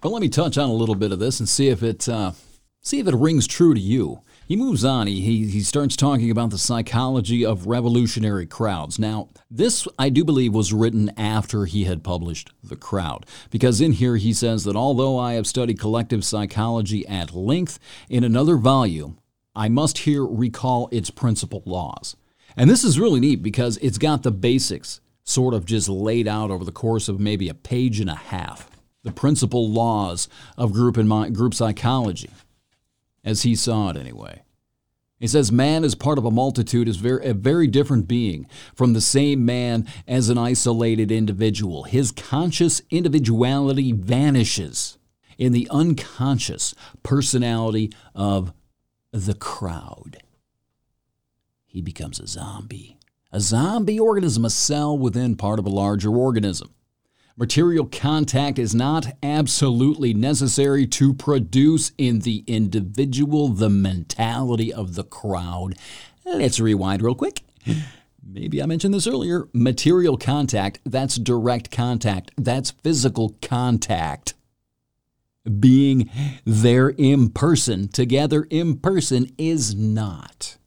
But let me touch on a little bit of this and see if it, uh, see if it rings true to you. He moves on. He, he, he starts talking about the psychology of revolutionary crowds. Now, this, I do believe, was written after he had published The Crowd, because in here he says that although I have studied collective psychology at length in another volume, I must here recall its principal laws. And this is really neat because it's got the basics sort of just laid out over the course of maybe a page and a half. The principal laws of group and group psychology as he saw it anyway. He says, Man as part of a multitude is very, a very different being from the same man as an isolated individual. His conscious individuality vanishes in the unconscious personality of the crowd. He becomes a zombie. A zombie organism, a cell within part of a larger organism. Material contact is not absolutely necessary to produce in the individual the mentality of the crowd. Let's rewind real quick. Maybe I mentioned this earlier. Material contact, that's direct contact, that's physical contact. Being there in person, together in person, is not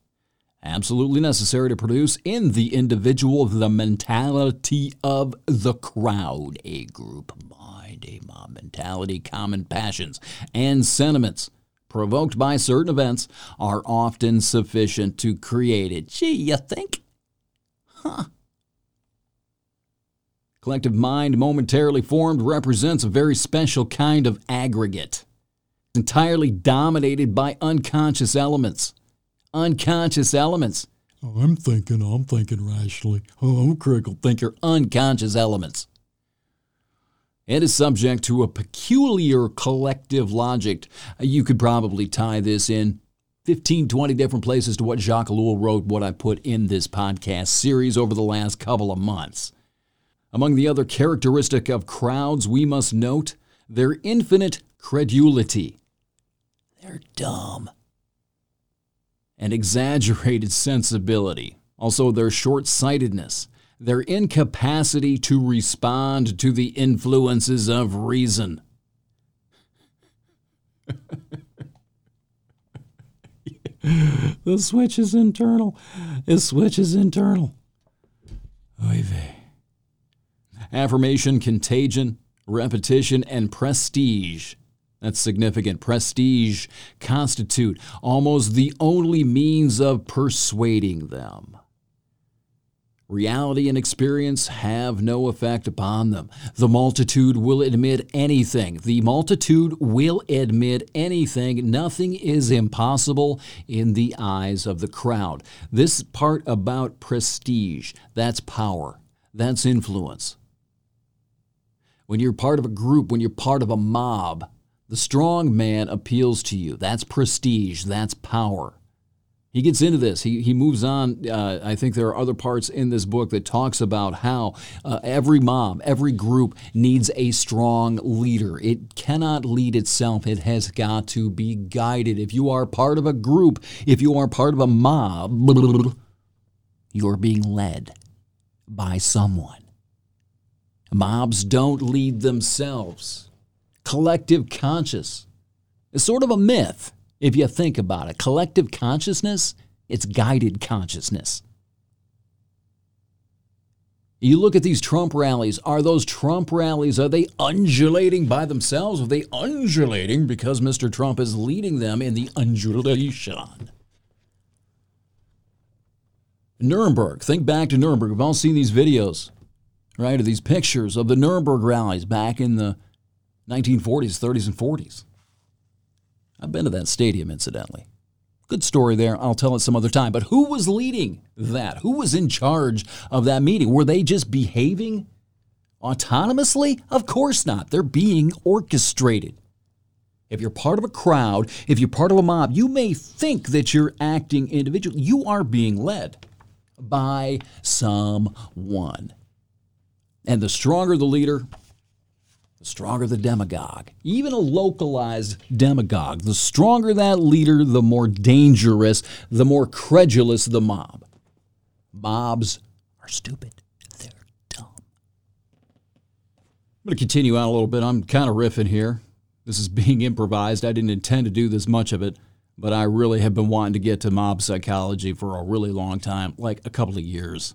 absolutely necessary to produce in the individual the mentality of the crowd, a group mind, a mob mentality, common passions, and sentiments provoked by certain events are often sufficient to create it. Gee, you think? Huh. Collective mind momentarily formed represents a very special kind of aggregate, entirely dominated by unconscious elements unconscious elements. Oh, I'm thinking, oh, I'm thinking rationally. Oh, I'm a critical thinker. Unconscious elements. It is subject to a peculiar collective logic. Uh, you could probably tie this in 15, 20 different places to what Jacques Ellul wrote, what I put in this podcast series over the last couple of months. Among the other characteristic of crowds, we must note their infinite credulity. They're dumb and exaggerated sensibility, also their short sightedness, their incapacity to respond to the influences of reason. the switch is internal. The switch is internal. Oy vey. Affirmation, contagion, repetition, and prestige that's significant. Prestige constitute almost the only means of persuading them. Reality and experience have no effect upon them. The multitude will admit anything. The multitude will admit anything. Nothing is impossible in the eyes of the crowd. This part about prestige, that's power, that's influence. When you're part of a group, when you're part of a mob, the strong man appeals to you. That's prestige, that's power. He gets into this. He, he moves on. Uh, I think there are other parts in this book that talks about how uh, every mob, every group needs a strong leader. It cannot lead itself. It has got to be guided. If you are part of a group, if you are part of a mob, you are being led by someone. Mobs don't lead themselves. Collective conscious is sort of a myth if you think about it. Collective consciousness, it's guided consciousness. You look at these Trump rallies. Are those Trump rallies, are they undulating by themselves? Are they undulating because Mr. Trump is leading them in the undulation? Nuremberg. Think back to Nuremberg. We've all seen these videos, right, of these pictures of the Nuremberg rallies back in the 1940s, 30s, and 40s. I've been to that stadium, incidentally. Good story there. I'll tell it some other time. But who was leading that? Who was in charge of that meeting? Were they just behaving autonomously? Of course not. They're being orchestrated. If you're part of a crowd, if you're part of a mob, you may think that you're acting individually. You are being led by someone. And the stronger the leader, the stronger the demagogue. Even a localized demagogue. The stronger that leader, the more dangerous, the more credulous the mob. Mobs are stupid. They're dumb. I'm going to continue on a little bit. I'm kind of riffing here. This is being improvised. I didn't intend to do this much of it, but I really have been wanting to get to mob psychology for a really long time, like a couple of years.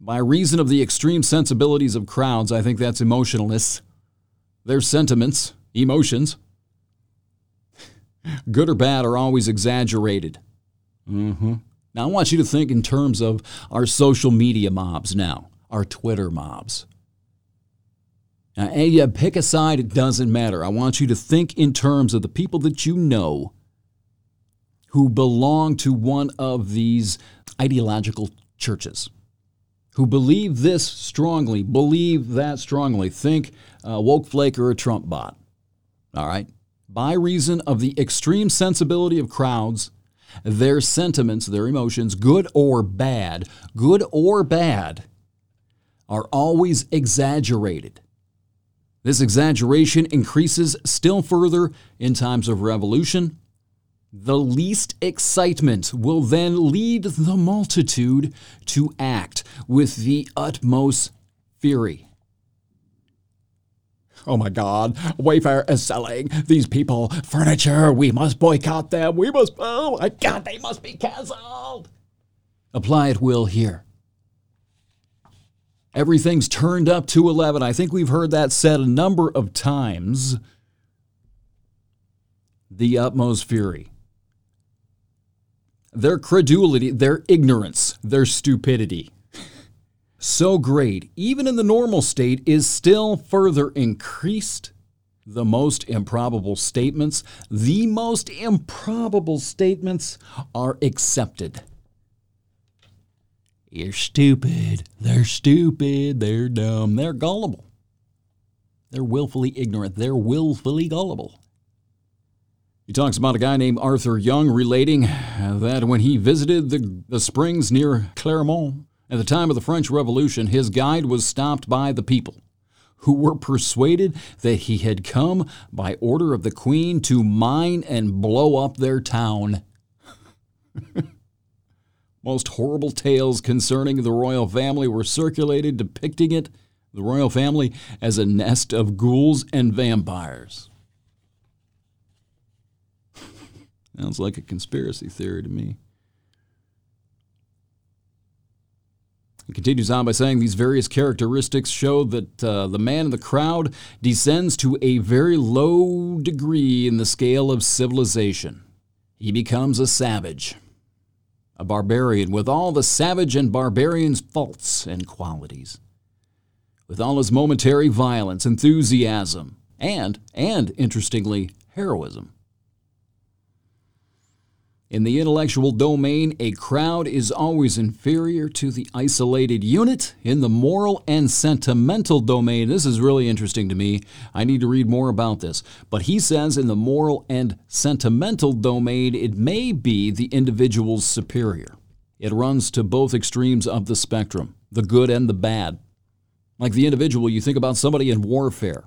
By reason of the extreme sensibilities of crowds, I think that's emotionalness. Their sentiments, emotions, good or bad, are always exaggerated. Mm-hmm. Now, I want you to think in terms of our social media mobs now, our Twitter mobs. Now, and you pick a side, it doesn't matter. I want you to think in terms of the people that you know who belong to one of these ideological churches who believe this strongly, believe that strongly, think uh, woke flake or a Trump bot. All right? By reason of the extreme sensibility of crowds, their sentiments, their emotions, good or bad, good or bad, are always exaggerated. This exaggeration increases still further in times of revolution, the least excitement will then lead the multitude to act with the utmost fury. Oh my God, Wayfair is selling these people furniture. We must boycott them. We must, oh my God, they must be canceled. Apply it will here. Everything's turned up to 11. I think we've heard that said a number of times. The utmost fury their credulity, their ignorance, their stupidity. So great, even in the normal state, is still further increased. The most improbable statements, the most improbable statements are accepted. You're stupid. They're stupid. They're dumb. They're gullible. They're willfully ignorant. They're willfully gullible. He talks about a guy named Arthur Young relating uh, that when he visited the, the springs near Clermont at the time of the French Revolution, his guide was stopped by the people, who were persuaded that he had come by order of the Queen to mine and blow up their town. Most horrible tales concerning the royal family were circulated depicting it, the royal family, as a nest of ghouls and vampires. Sounds like a conspiracy theory to me. He continues on by saying these various characteristics show that uh, the man in the crowd descends to a very low degree in the scale of civilization. He becomes a savage, a barbarian with all the savage and barbarian's faults and qualities, with all his momentary violence, enthusiasm, and, and interestingly, heroism. In the intellectual domain, a crowd is always inferior to the isolated unit. In the moral and sentimental domain, this is really interesting to me. I need to read more about this. But he says in the moral and sentimental domain, it may be the individual's superior. It runs to both extremes of the spectrum, the good and the bad. Like the individual, you think about somebody in warfare,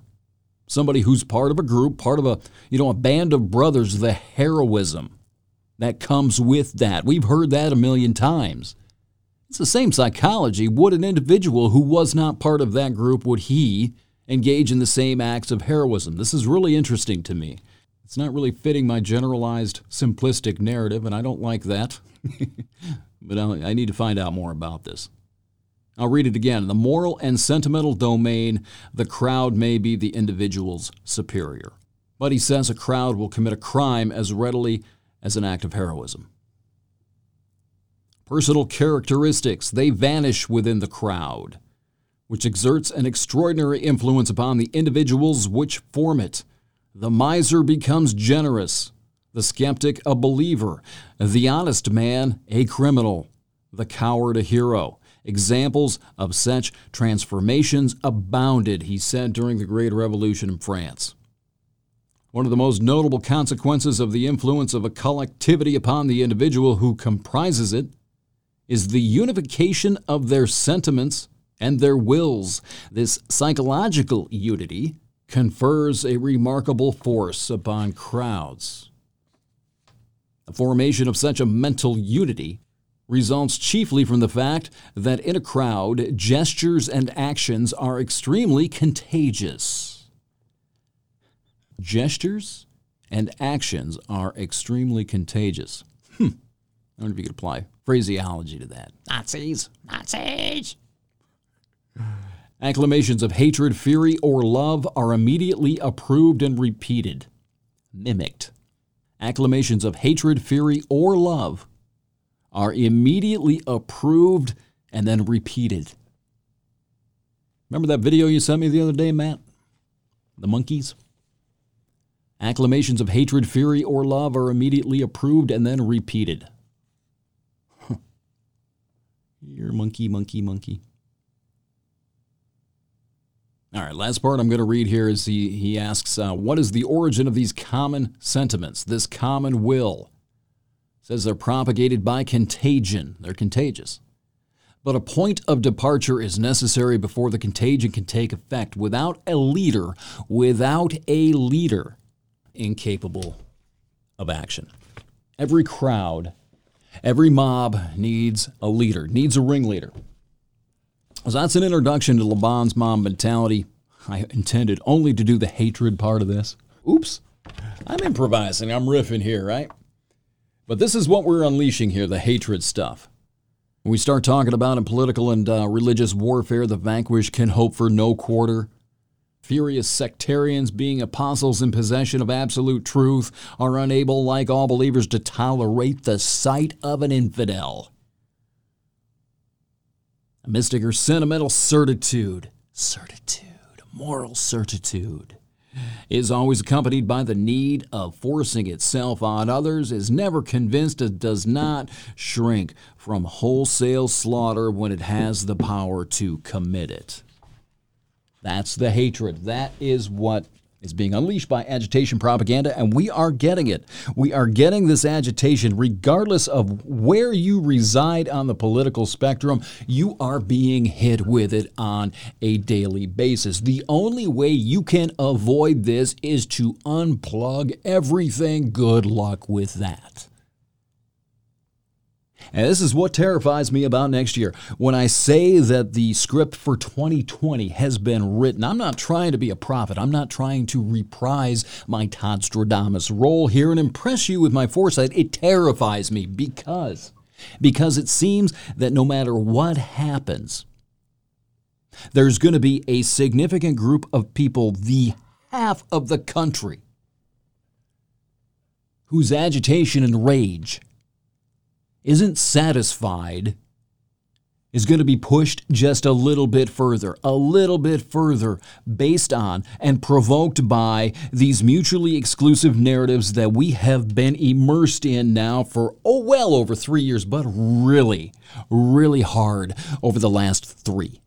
somebody who's part of a group, part of a, you know, a band of brothers, the heroism that comes with that. We've heard that a million times. It's the same psychology. Would an individual who was not part of that group, would he engage in the same acts of heroism? This is really interesting to me. It's not really fitting my generalized, simplistic narrative, and I don't like that. but I need to find out more about this. I'll read it again. In the moral and sentimental domain, the crowd may be the individual's superior. But he says a crowd will commit a crime as readily as an act of heroism. Personal characteristics, they vanish within the crowd, which exerts an extraordinary influence upon the individuals which form it. The miser becomes generous, the skeptic a believer, the honest man a criminal, the coward a hero. Examples of such transformations abounded, he said during the Great Revolution in France. One of the most notable consequences of the influence of a collectivity upon the individual who comprises it is the unification of their sentiments and their wills. This psychological unity confers a remarkable force upon crowds. The formation of such a mental unity results chiefly from the fact that in a crowd, gestures and actions are extremely contagious. Gestures and actions are extremely contagious. Hmm. I wonder if you could apply phraseology to that. Nazis! Nazis! Acclamations of hatred, fury, or love are immediately approved and repeated, mimicked. Acclamations of hatred, fury, or love are immediately approved and then repeated. Remember that video you sent me the other day, Matt? The monkeys? Acclamations of hatred, fury, or love are immediately approved and then repeated. You're monkey, monkey, monkey. All right, last part I'm going to read here is he, he asks, uh, What is the origin of these common sentiments, this common will? says they're propagated by contagion. They're contagious. But a point of departure is necessary before the contagion can take effect. Without a leader, without a leader, incapable of action. Every crowd, every mob needs a leader, needs a ringleader. So that's an introduction to Le Bon's mob mentality. I intended only to do the hatred part of this. Oops. I'm improvising. I'm riffing here, right? But this is what we're unleashing here the hatred stuff. When we start talking about in political and uh, religious warfare, the vanquished can hope for no quarter. Furious sectarians, being apostles in possession of absolute truth, are unable, like all believers, to tolerate the sight of an infidel. A mystic or sentimental certitude, certitude, moral certitude, is always accompanied by the need of forcing itself on others, is never convinced it does not shrink from wholesale slaughter when it has the power to commit it. That's the hatred. That is what is being unleashed by agitation propaganda, and we are getting it. We are getting this agitation regardless of where you reside on the political spectrum. You are being hit with it on a daily basis. The only way you can avoid this is to unplug everything. Good luck with that. And this is what terrifies me about next year. When I say that the script for 2020 has been written, I'm not trying to be a prophet. I'm not trying to reprise my Todd Stradamus role here and impress you with my foresight. It terrifies me because because it seems that no matter what happens, there's going to be a significant group of people, the half of the country, whose agitation and rage isn't satisfied is going to be pushed just a little bit further, a little bit further, based on and provoked by these mutually exclusive narratives that we have been immersed in now for, oh, well over three years, but really, really hard over the last three.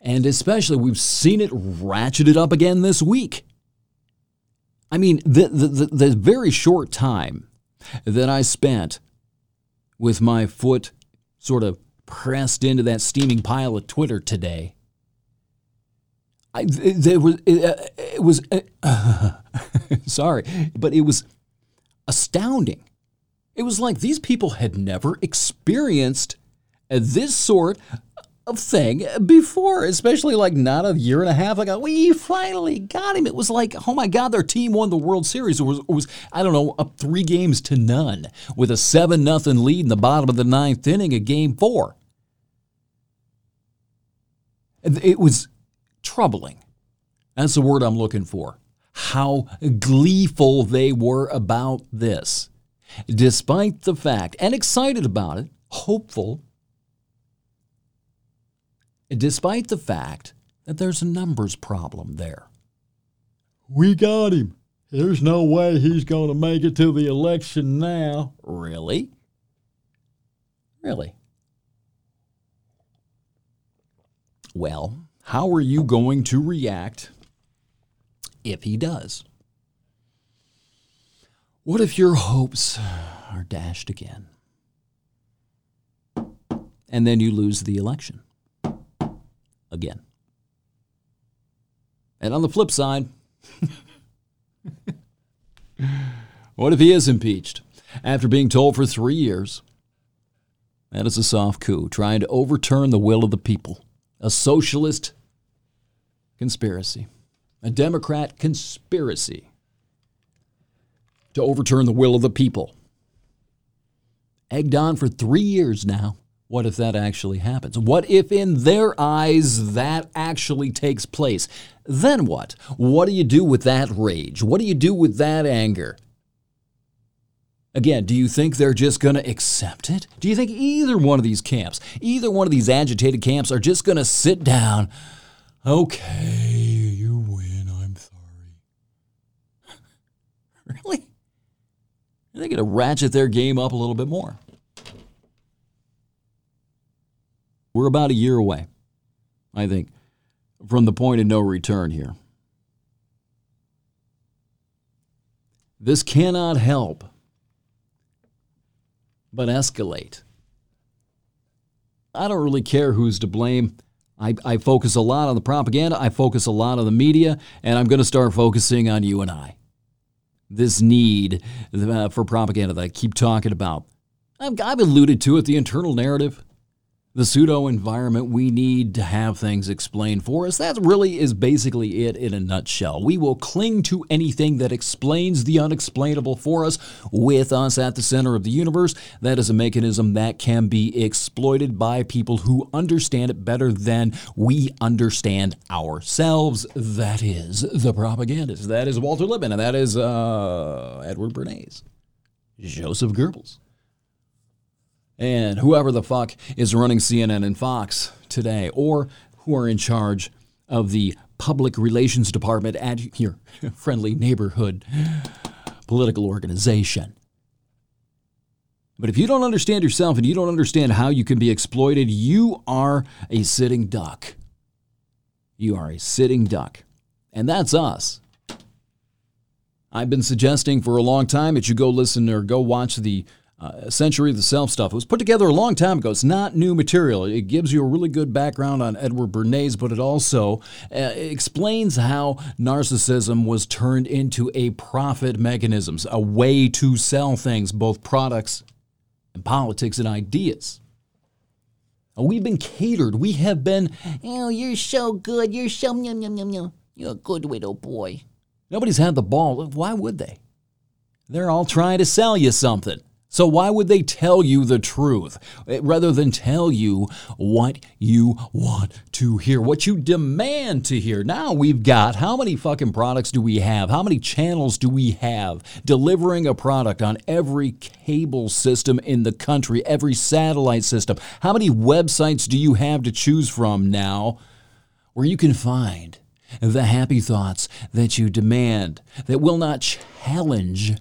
And especially, we've seen it ratcheted up again this week. I mean, the, the, the, the very short time that I spent with my foot sort of pressed into that steaming pile of Twitter today. I, there was, it, uh, it was uh, sorry, but it was astounding. It was like these people had never experienced this sort thing before, especially like not a year and a half ago. We finally got him. It was like, oh my God, their team won the World Series. It was, it was I don't know, up three games to none with a 7 nothing lead in the bottom of the ninth inning of game four. It was troubling. That's the word I'm looking for. How gleeful they were about this, despite the fact, and excited about it, hopeful despite the fact that there's a numbers problem there. We got him. There's no way he's going to make it to the election now. Really? Really? Well, how are you going to react if he does? What if your hopes are dashed again? And then you lose the election? Again. And on the flip side, what if he is impeached after being told for three years? That is a soft coup, trying to overturn the will of the people. A socialist conspiracy, a Democrat conspiracy to overturn the will of the people. Egged on for three years now. What if that actually happens? What if, in their eyes, that actually takes place? Then what? What do you do with that rage? What do you do with that anger? Again, do you think they're just going to accept it? Do you think either one of these camps, either one of these agitated camps, are just going to sit down? Okay, you win. I'm sorry. really? Are they going to ratchet their game up a little bit more? We're about a year away, I think, from the point of no return here. This cannot help but escalate. I don't really care who's to blame. I, I, focus a lot on the propaganda, I focus a lot on the media, and I'm going to start focusing on you and I. This need uh, for propaganda that I keep talking about. I've, I've alluded to it, the internal narrative the pseudo environment we need to have things explained for us. That really is basically it in a nutshell. We will cling to anything that explains the unexplainable for us with us at the center of the universe. That is a mechanism that can be exploited by people who understand it better than we understand ourselves. That is the propagandist. That is Walter Lippmann, and that is uh, Edward Bernays, Joseph Goebbels and whoever the fuck is running CNN and Fox today, or who are in charge of the public relations department at your friendly neighborhood political organization. But if you don't understand yourself and you don't understand how you can be exploited, you are a sitting duck. You are a sitting duck. And that's us. I've been suggesting for a long time that you go listen or go watch the uh, Century of the Self stuff. It was put together a long time ago. It's not new material. It gives you a really good background on Edward Bernays, but it also uh, explains how narcissism was turned into a profit mechanism, a way to sell things, both products and politics and ideas. We've been catered. We have been, oh, you're so good. You're so, yum, yum, yum, yum. You're a good little boy. Nobody's had the ball. Why would they? They're all trying to sell you something. So why would they tell you the truth eh, rather than tell you what you want to hear, what you demand to hear? Now we've got how many fucking products do we have? How many channels do we have delivering a product on every cable system in the country, every satellite system? How many websites do you have to choose from now where you can find the happy thoughts that you demand that will not challenge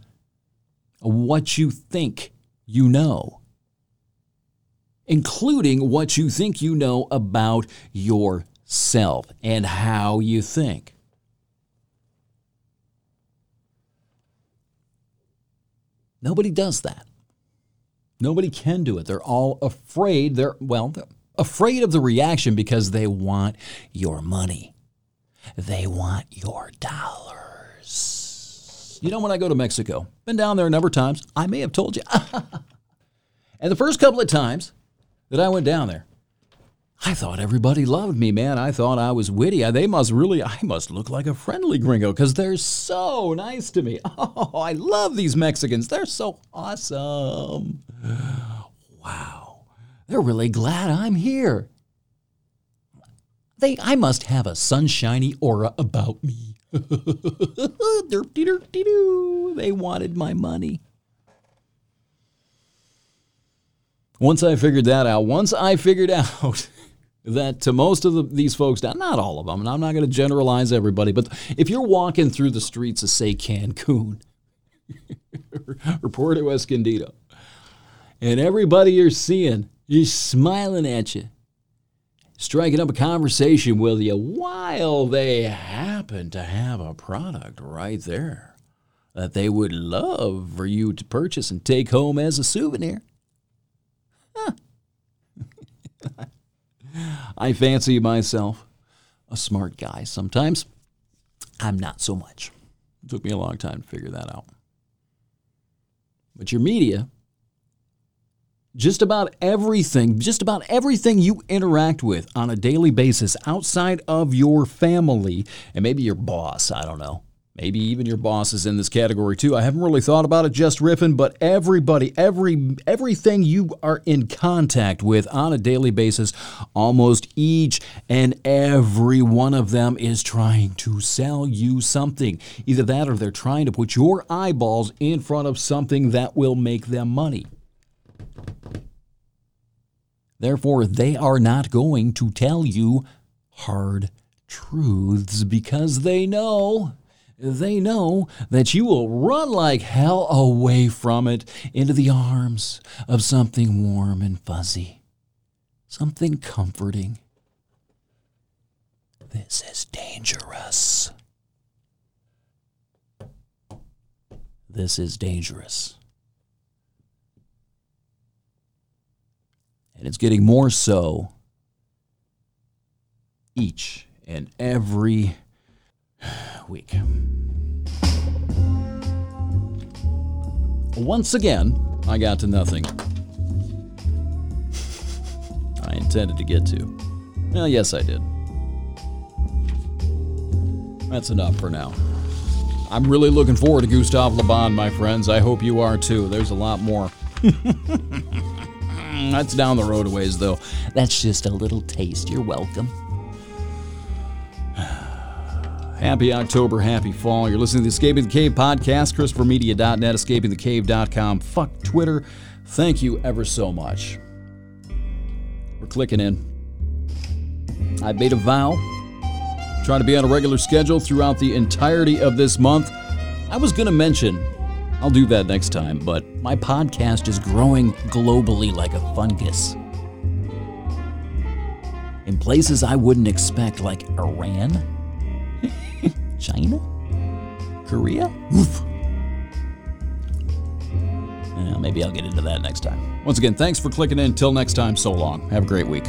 what you think you know, including what you think you know about yourself and how you think. Nobody does that. Nobody can do it. They're all afraid. They're, well, they're afraid of the reaction because they want your money. They want your dollars. You know, when I go to Mexico, been down there a number of times, I may have told you. and the first couple of times that I went down there, I thought everybody loved me, man. I thought I was witty. They must really, I must look like a friendly gringo because they're so nice to me. Oh, I love these Mexicans. They're so awesome. Wow. They're really glad I'm here. They, I must have a sunshiny aura about me. They wanted my money. Once I figured that out, once I figured out that to most of the, these folks, not all of them, and I'm not going to generalize everybody, but if you're walking through the streets of, say, Cancun or Puerto Escondido, and everybody you're seeing is smiling at you, striking up a conversation with you while they happen to have a product right there that they would love for you to purchase and take home as a souvenir. Huh. I fancy myself a smart guy. Sometimes I'm not so much. It took me a long time to figure that out. But your media, just about everything, just about everything you interact with on a daily basis outside of your family and maybe your boss, I don't know. Maybe even your boss is in this category too. I haven't really thought about it just riffing, but everybody, every everything you are in contact with on a daily basis, almost each and every one of them is trying to sell you something. Either that or they're trying to put your eyeballs in front of something that will make them money. Therefore, they are not going to tell you hard truths because they know they know that you will run like hell away from it into the arms of something warm and fuzzy, something comforting. This is dangerous. This is dangerous. And it's getting more so each and every week. Once again, I got to nothing. I intended to get to. Well, yes, I did. That's enough for now. I'm really looking forward to Gustave Le Bon, my friends. I hope you are too. There's a lot more. Mm, that's down the road a ways, though. That's just a little taste. You're welcome. Happy October, happy fall. You're listening to the Escaping the Cave podcast, ChristopherMedia.net, EscapingTheCave.com. Fuck Twitter. Thank you ever so much. We're clicking in. I made a vow, trying to be on a regular schedule throughout the entirety of this month. I was going to mention, I'll do that next time, but my podcast is growing globally like a fungus. In places I wouldn't expect, like Iran China? Korea? Oof. Yeah, maybe I'll get into that next time. Once again, thanks for clicking in. Until next time, so long. Have a great week.